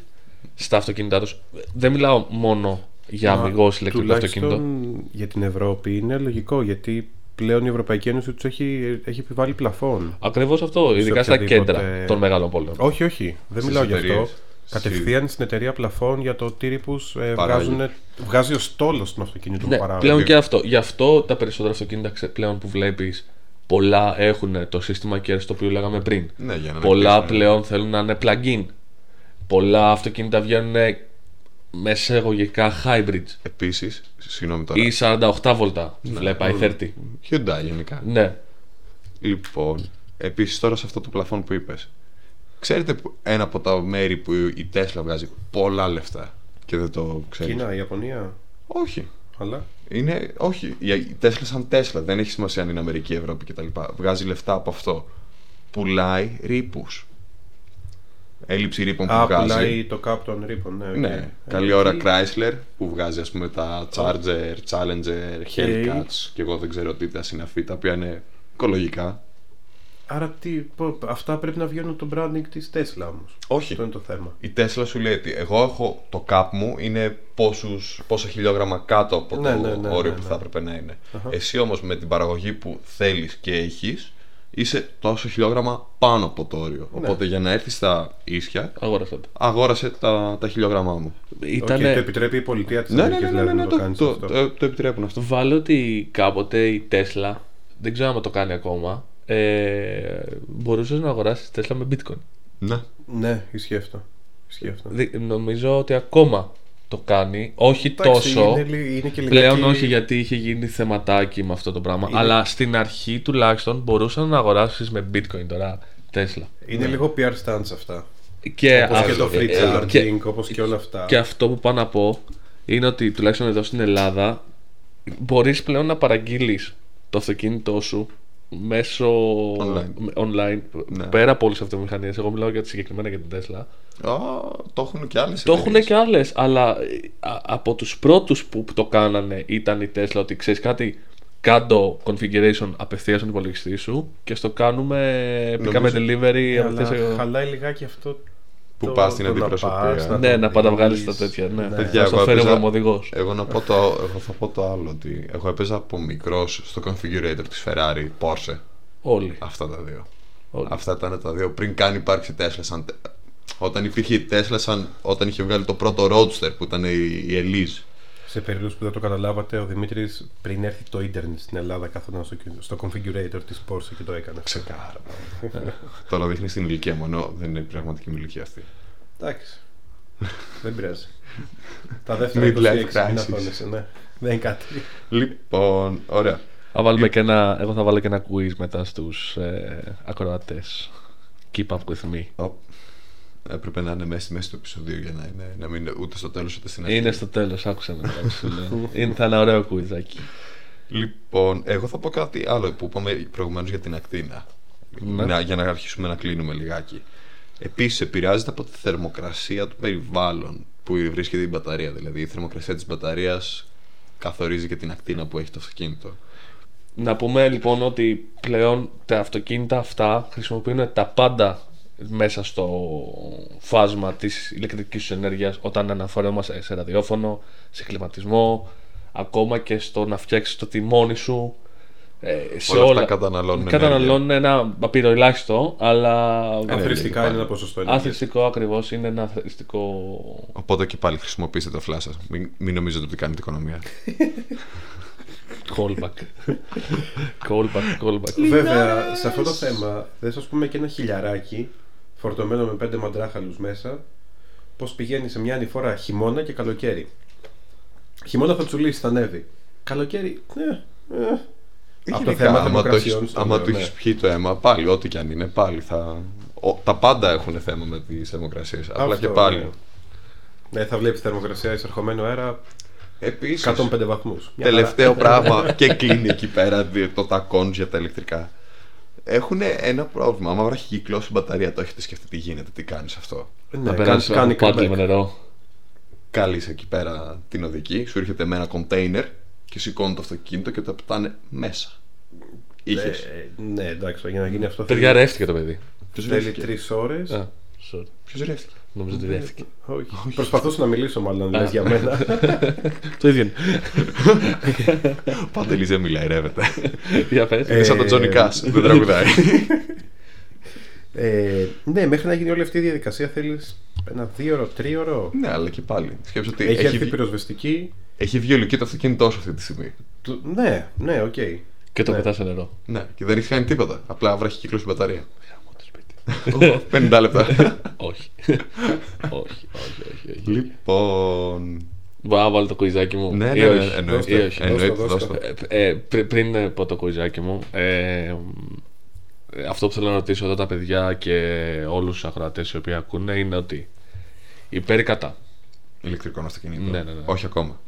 στα αυτοκίνητά τους. Δεν μιλάω μόνο για Μα, αμυγός ηλεκτρικό τουλάχιστον αυτοκίνητο. Για την Ευρώπη είναι λογικό γιατί πλέον η Ευρωπαϊκή Ένωση τους έχει, έχει επιβάλει πλαφόν. Ακριβώς αυτό, ειδικά στα οποιαδήποτε- κέντρα των μεγάλων πόλεων. Όχι, όχι, δεν Στις μιλάω γι' εταιρείες. αυτό. Κατευθείαν στην εταιρεία πλαφών για το τι ρήπους ε, Παράγει. βγάζουν, βγάζει ο στόλος των αυτοκινήτων που Ναι, παράγουν. πλέον και αυτό. Γι' αυτό τα περισσότερα αυτοκίνητα ξε- πλέον που βλέπεις, πολλά έχουν το σύστημα KERS το οποίο λέγαμε πριν. Ναι, για να πολλά ανακτήσουν. πλέον θέλουν να είναι plug-in. Πολλά αυτοκίνητα βγαίνουν με εισαγωγικά hybrids Επίσης, συγγνώμη τώρα. ή 48 βολτά. Ναι. Βλέπα, η 30. Hyundai γενικά. Ναι. Λοιπόν, επίσης τώρα σε αυτό το πλαφόν που είπες. Ξέρετε που ένα από τα μέρη που η Tesla βγάζει πολλά λεφτά και δεν το ξέρεις; Κίνα, Ιαπωνία, Όχι. αλλά; Είναι, όχι. Η Tesla σαν Tesla. Δεν έχει σημασία αν είναι Αμερική, Ευρώπη κτλ. Βγάζει λεφτά από αυτό. Πουλάει ρύπους. Έλλειψη ρύπων που Α, βγάζει. πουλάει το cap των ρύπων. Ναι, οκ. Ναι, Ε, καλή εκεί- ώρα Chrysler που βγάζει ας πούμε τα Charger, Challenger, Hellcats και εγώ δεν ξέρω τι τα συναφή τα οποία είναι οικολογικά. Άρα τι, πω- αυτά πρέπει να βγαίνουν το branding της Tesla όμως. Όχι. Αυτό είναι το θέμα. Η Tesla σου λέει ότι εγώ έχω το cap μου είναι πόσους, πόσα χιλιόγραμμα κάτω από Ναι, το ναι, ναι, όριο ναι, που ναι. θα έπρεπε να είναι. Εσύ όμως με την παραγωγή που θέλεις και έχεις είσαι τόσο χιλιόγραμμα πάνω από το όριο. Ναι. Οπότε για να έρθεις στα ίσια Αγόρασα το. αγόρασε τα, τα χιλιόγραμμά μου. Ήταν. Οκ, το επιτρέπει η πολιτεία της Ναι, ναι, Αμερικής ναι, ναι, δηλαδή, ναι, να το, το, κάνεις το, αυτό. το, το επιτρέπουν αυτό. Βάλω ότι κάποτε η Tesla, δεν ξέρω αν το κάνει ακόμα, ε, μπορούσες να αγοράσεις Tesla με bitcoin. Ναι. Ναι, ισχύει αυτό. Ισχύει αυτό. Δη- νομίζω ότι ακόμα το κάνει. Όχι Εντάξει, τόσο. Είναι, λι- είναι και Πλέον λιγάκι- όχι γιατί είχε γίνει θεματάκι με αυτό το πράγμα. Είναι- Αλλά στην αρχή τουλάχιστον μπορούσαν να αγοράσεις με bitcoin τώρα Tesla. Είναι λίγο PR stunts αυτά. Και, Όπως και αυτό- το free ε, ε, charging, και- όπως και όλα αυτά. Και αυτό που πάω να πω είναι ότι τουλάχιστον εδώ στην Ελλάδα μπορείς πλέον να παραγγείλεις το αυτοκίνητό σου μέσω Online. με- online Ναι. πέρα από όλες τις αυτομηχανίες εγώ μιλάω για τη συγκεκριμένα για την Tesla Α, το έχουν και άλλες το έχουν εταιρείες. και άλλες αλλά ε, α- από τους πρώτους που το κάνανε ήταν η Tesla ότι ξέρεις κάτι κάτω configuration απευθείας στον υπολογιστή σου και στο κάνουμε πήκαμε Νομίζω- delivery Ναι, απευθείας αλλά σε- χαλάει λιγάκι αυτό. Που το- πας στην το να αντιπροσωπεία. πας, να ναι το να πάω να βγάλεις δεις. τα τέτοια ναι. Παιδιά, να στο εγώ φέρει ο έπαιζα- βρωμοδηγός Εγώ να πω το, εγώ θα πω το άλλο ότι εγώ έπαιζα από μικρός στο configurator της Ferrari, Porsche. όλοι, Αυτά τα δύο. όλοι. Αυτά ήταν τα δύο πριν καν υπάρξει Tesla σαν. τε- Όταν υπήρχε η Tesla σαν όταν είχε βγάλει το πρώτο Roadster που ήταν η, η Elise. Σε περίπτωση που δεν το καταλάβατε, ο Δημήτρης πριν έρθει το ίντερνετ στην Ελλάδα κάθονταν στο, στο configurator της Porsche και το έκανε. Ξεκάρα. Τώρα δείχνεις την ηλικία μου, ενώ δεν είναι η πραγματική μου ηλικία αυτή. Εντάξει. δεν πειράζει. Τα δεύτερα Midlife 26 μην crisis. αγχώνεσαι, ναι. Δεν είναι κάτι. Λοιπόν, ωραία. Θα βάλουμε και ένα, εγώ θα βάλω και ένα quiz μετά στους ε, ακροατές. Keep up with me. Οπ. Έπρεπε να είναι μέσα στη μέση του επεισοδίου για να, είναι, να μην είναι ούτε στο τέλος ούτε στην αρχή. Είναι στο τέλος, άκουσα να το σου λέω. Είναι, θα είναι ωραίο quizάκι. Λοιπόν, εγώ θα πω κάτι άλλο που είπαμε προηγουμένως για την ακτίνα. Ναι. Να- για να αρχίσουμε να κλείνουμε λιγάκι. Επίσης, επηρεάζεται από τη θερμοκρασία του περιβάλλον που βρίσκεται η μπαταρία. Δηλαδή, η θερμοκρασία της μπαταρίας καθορίζει και την ακτίνα που έχει το αυτοκίνητο. Να πούμε λοιπόν ότι πλέον τα αυτοκίνητα αυτά χρησιμοποιούν τα πάντα μέσα στο φάσμα της ηλεκτρικής σου ενέργειας όταν αναφέρομαστε σε ραδιόφωνο, σε κλιματισμό, ακόμα και στο να φτιάξεις το τιμόνι σου. ε, σε Όλα όλα, αυτά καταναλώνουν καταναλώνουν ένα απειροελάχιστο, αλλά Αθρηστικά πάλι. είναι ένα ποσοστό ενέργειας. αθρηστικό ακριβώς είναι ένα αθρηστικό Οπότε και πάλι χρησιμοποιήστε το φλάσσα. Μην, μην νομίζετε ότι κάνετε οικονομία. callback. callback, callback. Βέβαια, σε αυτό το θέμα, θες ας πούμε και ένα χιλιαράκι φορτωμένο με πέντε μαντράχαλους μέσα, πώς πηγαίνει σε μια ανηφόρα χειμώνα και καλοκαίρι. Χειμώνα θα τσουλήσει, θα ανέβει. Καλοκαίρι, ναι, ε. Από το Γενικά, θέμα άμα το θερμοκρασιών έχεις, στο άμα λέω, το ναι. έχεις πιει το αίμα, πάλι, ό,τι και αν είναι, πάλι θα. ο- τα πάντα έχουν θέμα με τις θερμοκρασίες. Απλά Αυτό, και πάλι. ναι. Ναι, θα βλέπεις θερμοκρασία εισερχομένο αέρα Επίσης, 105 βαθμούς. Μια τελευταίο πράγμα και κλείνει εκεί πέρα δι- το τακόν για τα ηλεκτρικά. Έχουν ένα πρόβλημα. Άμα βράχει κυκλώσει η μπαταρία, το έχετε σκεφτεί τι γίνεται, τι κάνεις αυτό. χαρά. Να Ναι, περάσει κάνει, από κάνει με comeback. νερό. Κάλει εκεί πέρα την οδική, σου έρχεται με ένα κοντέινερ και σηκώνει το αυτοκίνητο και το πετάνε μέσα. Είχες. Ε, ναι, εντάξει, για να γίνει αυτό Ταιριαρεύτηκε το παιδί. θέλει τρεις ώρες Α. Sorry. Ποιος ρεύτηκε; Νομίζω ότι δέχτηκε. Όχι. Προσπαθούσα να μιλήσω μάλλον αν λες για μένα. Το ίδιο είναι. Πάντε δεν μιλάει, ρεύεται. Για πες. Είναι σαν τον Τζόνι Κάς, δεν τραγουδάει. Ε, ναι, μέχρι να γίνει όλη αυτή η διαδικασία θέλεις ένα δύο-ώρο, τρίωρο. Ναι, αλλά και πάλι. Σκέψου ότι Έχει έχει, έρθει βγει- πυροσβεστική. έχει βγει ολική το αυτοκίνητό σου αυτή τη στιγμή. Του- Ναι, ναι, οκ. Και το Ναι. πετάς σε νερό. Ναι, και δεν έχει κάνει τίποτα. Απλά βραχυκύκλωσε την μπαταρία. Γάμα το σπίτι. 50 λεπτά. όχι. όχι, όχι, όχι, όχι. λοιπόν. Μπορώ να βάλω το κουιζάκι μου. Ναι, ή ναι, ναι, όχι. εννοείται. Ή όχι. Εννοείται, Δώσ' το, δώσ' δώσ' το. Ε, ε, πρι- πριν ε, πω το κουιζάκι μου, ε, ε, αυτό που θέλω να ρωτήσω εδώ τα παιδιά και όλους τους ακροατές οι οποίοι ακούνε είναι ότι υπέρ ή κατά. Ηλεκτρικό αυτοκίνητο. Ναι, ναι, ναι. Όχι ακόμα.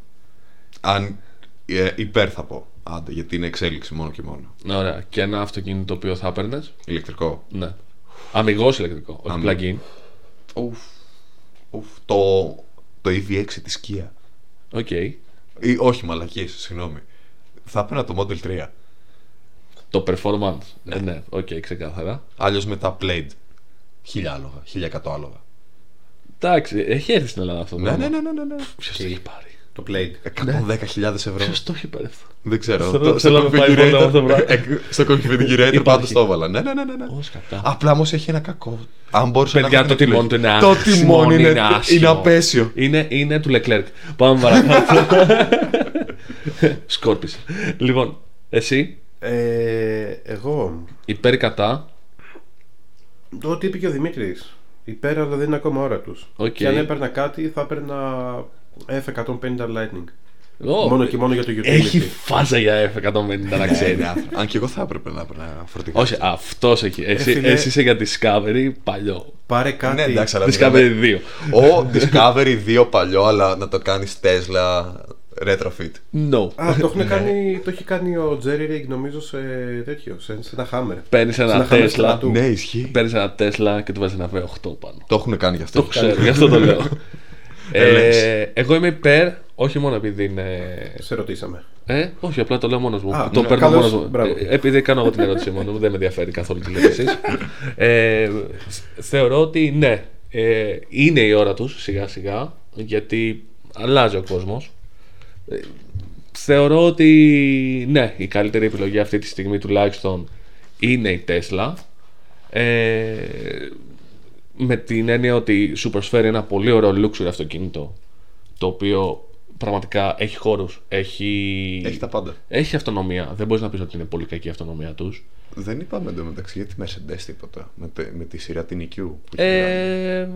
Αν ε, υπέρ θα πω. Άντε, γιατί είναι εξέλιξη μόνο και μόνο. Ναι, Ωραία. Και ένα αυτοκίνητο το οποίο θα έπαιρνες. Ηλεκτρικό. Ναι. Αμιγώς ηλεκτρικό, όχι Αμιγώς. plug-in. Ουφ. Ουφ. Το, το EV6 της Kia. Οκ. Ή, όχι, μαλακίες, συγγνώμη. Θα έπαιρνα το Model 3. Το performance. Ναι, ναι. οκ, ξεκάθαρα. Αλλιώς μετά Plaid. Χίλια άλογα. 1100 άλογα. Εντάξει, έχει έρθει στην Ελλάδα αυτό. το Ναι, πράγμα. ναι, ναι, ναι, ναι. ναι. Ποιος το έχει πάρει; Το Plaid. 110.000 ευρώ. Ποιος το έχει πάρει αυτό; Δεν ξέρω. Θέλω- Το- θέλω να με πάει μόνο αυτό το πράγμα. Ε, Στο configurator Υπάρχει. πάντως το έβαλα. Ναι, ναι, ναι. ναι, ναι. Ω, σκατά. Απλά όμως έχει ένα κακό. Αν μπορούσε Παιδιά, να το έχω την τιμόνι του επιλογή. είναι Το άσχημο, τιμόνι είναι, είναι, άσχημο. απαίσιο. Είναι, είναι του Leclerc. Πάμε παρακάτω. Σκόρπισε. Λοιπόν, εσύ; Ε, εγώ. υπέρ ή κατά; Ό,τι είπε και ο Δημήτρης. Υπέρ, αλλά δεν είναι ακόμα ώρα τους. Οκ. Και αν έπαιρνα κάτι, θα έπαιρνα F150 Lightning. Ω, Μόνο και μόνο για το utility. Έχει φάζα για F150 να ξέρει. Ναι, Αν και εγώ θα έπρεπε να έπαιρνα φορτηγό. Όχι, αυτός έχει. Εσύ, φίλε. εσύ είσαι για Discovery παλιό. Πάρε κάτι. Ναι, εντάξει, αλλά Discovery 2. Ο Discovery 2 παλιό, αλλά να το κάνεις Tesla retrofit. No. Α, το, έχουν κάνει, το έχει κάνει ο Jerry Rig νομίζω σε τέτοιο, σε, σε ένα Hammer. Παίρνεις Σε ένα ένα Hammer Tesla. στρατού. Ναι, ισχύει. Παίρνεις ένα Tesla και του βάζεις ένα V8 πάνω. Το έχουν κάνει γι' αυτό. Το ξέρω, γι' αυτό το λέω. Ε, λες. ε, εγώ είμαι υπέρ, όχι μόνο επειδή είναι. Σε ρωτήσαμε. Ε, όχι, απλά το λέω μόνος μου. Α, το ναι, παίρνω καλώς, μόνος μου. μπράβο. Ε, επειδή κάνω εγώ την ερώτηση μόνος μου, δεν με ενδιαφέρει καθόλου τι λέτε εσείς. Ε, θεωρώ ότι ναι, ε, είναι η ώρα τους σιγά σιγά, γιατί αλλάζει ο κόσμος. θεωρώ ότι ναι, η καλύτερη επιλογή αυτή τη στιγμή τουλάχιστον είναι η Tesla. Ε, με την έννοια ότι σου προσφέρει ένα πολύ ωραίο luxury αυτοκίνητο το οποίο πραγματικά έχει χώρους, έχει, Έχει τα πάντα. έχει αυτονομία. Δεν μπορείς να πεις ότι είναι πολύ κακή η αυτονομία τους. Δεν είπαμε εντωμεταξύ για τη Mercedes τίποτα. Με, τε- με τη σειρά την EQ. που έχει Ε,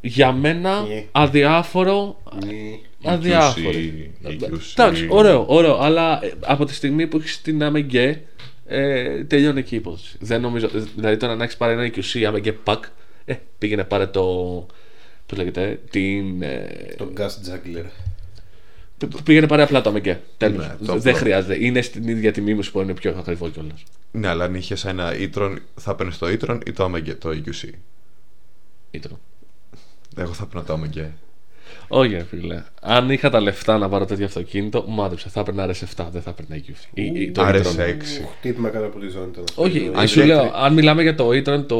για μένα Ναι. αδιάφορο. Ναι. Αδιάφορη. EQC. Εντάξει, ωραίο, ωραίο. Αλλά ε, από τη στιγμή που έχεις την AMG, ε, τελειώνει εκεί η υπόθεση. Δεν νομίζω. Δηλαδή τώρα να έχεις πάρει ένα EQC AMG Pack, ε, πήγαινε πάρε το. Πώς λέγεται, την. Ε, Το Gas Juggler. π- πήγαινε πάρε απλά το AMG. Τέλος. Ναι, το Δεν απλό. χρειάζεται. Είναι στην ίδια τιμή μου που είναι πιο ακριβό κιόλας. Ναι, αλλά αν είχες ένα e-tron, θα έπαιρνες το e-tron ή το AMG, το EQC. Ήτρο. Εγώ θα έπαιρνα το AMG. Όχι, ρε φίλε. Αν είχα τα λεφτά να πάρω τέτοιο αυτοκίνητο, μάντεψε. Θα έπαιρνα RS7, δεν θα έπαιρνα EQC. Ή- ή το e-tron. RS6. Ουχ, Τι είπαμε κάτω από τη ζώνη ήταν αυτό. Όχι, Αν σου και- λέω, αν μιλάμε για το e-tron, το.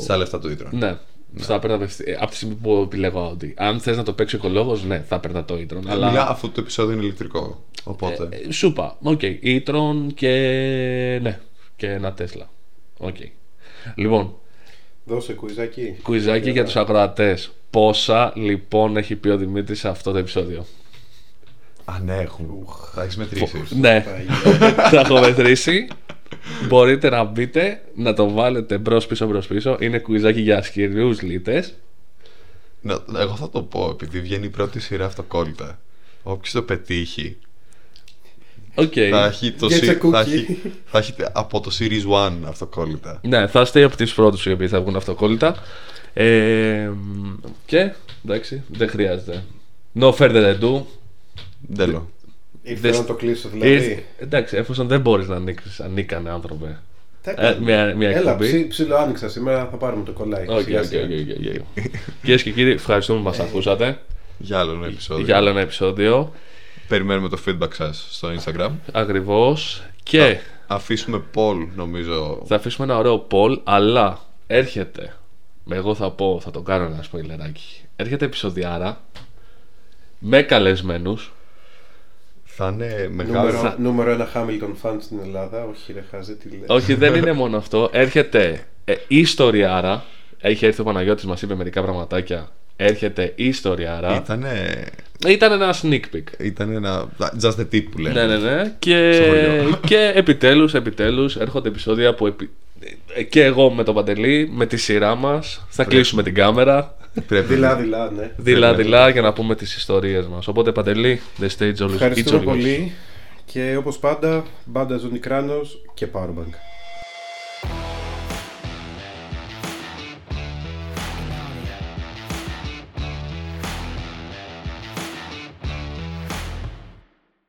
Στα λεφτά του e-tron. Ναι. Θα έπαιρνα απευθε- από τη στιγμή που επιλέγω Audi. Αν θες να το παίξει οικολόγος, ναι, θα έπαιρνα το e-tron. Αλλά. Μιλά, αφού το επεισόδιο είναι ηλεκτρικό. Οπότε. Ε, Σου είπα. Οκ. e-tron και. Ναι. Και ένα Tesla. Οκ. Λοιπόν, Δώσε κουιζάκι. κουιζάκι για τους ακροατές. Πόσα λοιπόν έχει πει ο Δημήτρης σε αυτό το επεισόδιο; Α, ναι, έχουν. Θα έχεις μετρήσει. Ναι, Παναγία. θα έχω μετρήσει. Μπορείτε να μπείτε, να το βάλετε μπρο πίσω μπρο πίσω. Είναι κουιζάκι για ασχηριού λίτες. Να, εγώ θα το πω, επειδή βγαίνει η πρώτη σειρά αυτοκόλλητα. Όποιος το πετύχει, Οκ. θα έχει, το, Gets a σι- cookie. θα, έχει, θα έχει από το Series 1 αυτοκόλλητα. Ναι, θα είστε από τους πρώτους οι οποίοι θα βγουν αυτοκόλλητα. Ε, και εντάξει, δεν χρειάζεται. No further ado. Τέλος. Ήρθε Δες- να το κλείσω Ήρθε- δηλαδή. εντάξει, εφόσον δεν μπορείς να ανοίξεις ανίκανε άνθρωπε. Τι Ε, έκανα. μια, μια Έλα, εκπομπή. ψι, ψιλο άνοιξα σήμερα, θα πάρουμε το κολλάκι. Οκ, Σιγά οκ, σιγά. οκ, οκ, οκ. Κυρίες και κύριοι, ευχαριστούμε που μας ακούσατε Για άλλο ένα επεισόδιο. για άλλο ένα επεισόδιο. Περιμένουμε το feedback σας στο Instagram. Ακριβώς. Και Αφήσουμε poll, νομίζω. θα αφήσουμε ένα ωραίο poll, αλλά έρχεται Εγώ θα πω, θα το κάνω ένα σποιλεράκι. Έρχεται επεισοδιάρα με καλεσμένους Θα είναι μεγάλο. Νούμερο, νούμερο ένα Hamilton fan στην Ελλάδα. Όχι, ρε Χάζε, τι λέει. Όχι, δεν είναι μόνο αυτό. Έρχεται ε, ιστοριάρα. Έχει έρθει ο Παναγιώτης, μας είπε μερικά πραγματάκια. Έρχεται ιστοριάρα. Ήτανε, Ήταν ένα sneak peek. ήταν ένα. Just the tip που λένε. Ναι, ναι, ναι. Και, Στο χωριό. και επιτέλους, επιτέλους έρχονται επεισόδια που επι- ε, και εγώ με τον Παντελή, με τη σειρά μας, θα κλείσουμε την κάμερα Πρέπει. Δειλά-δειλά, ναι. δειλά-δειλά για να πούμε τις ιστορίες μας. Οπότε Παντελή, the stage all is it's Ευχαριστούμε all yours. πολύ. Και όπως πάντα, μπάντα Ζωνικράνος και Powerbank.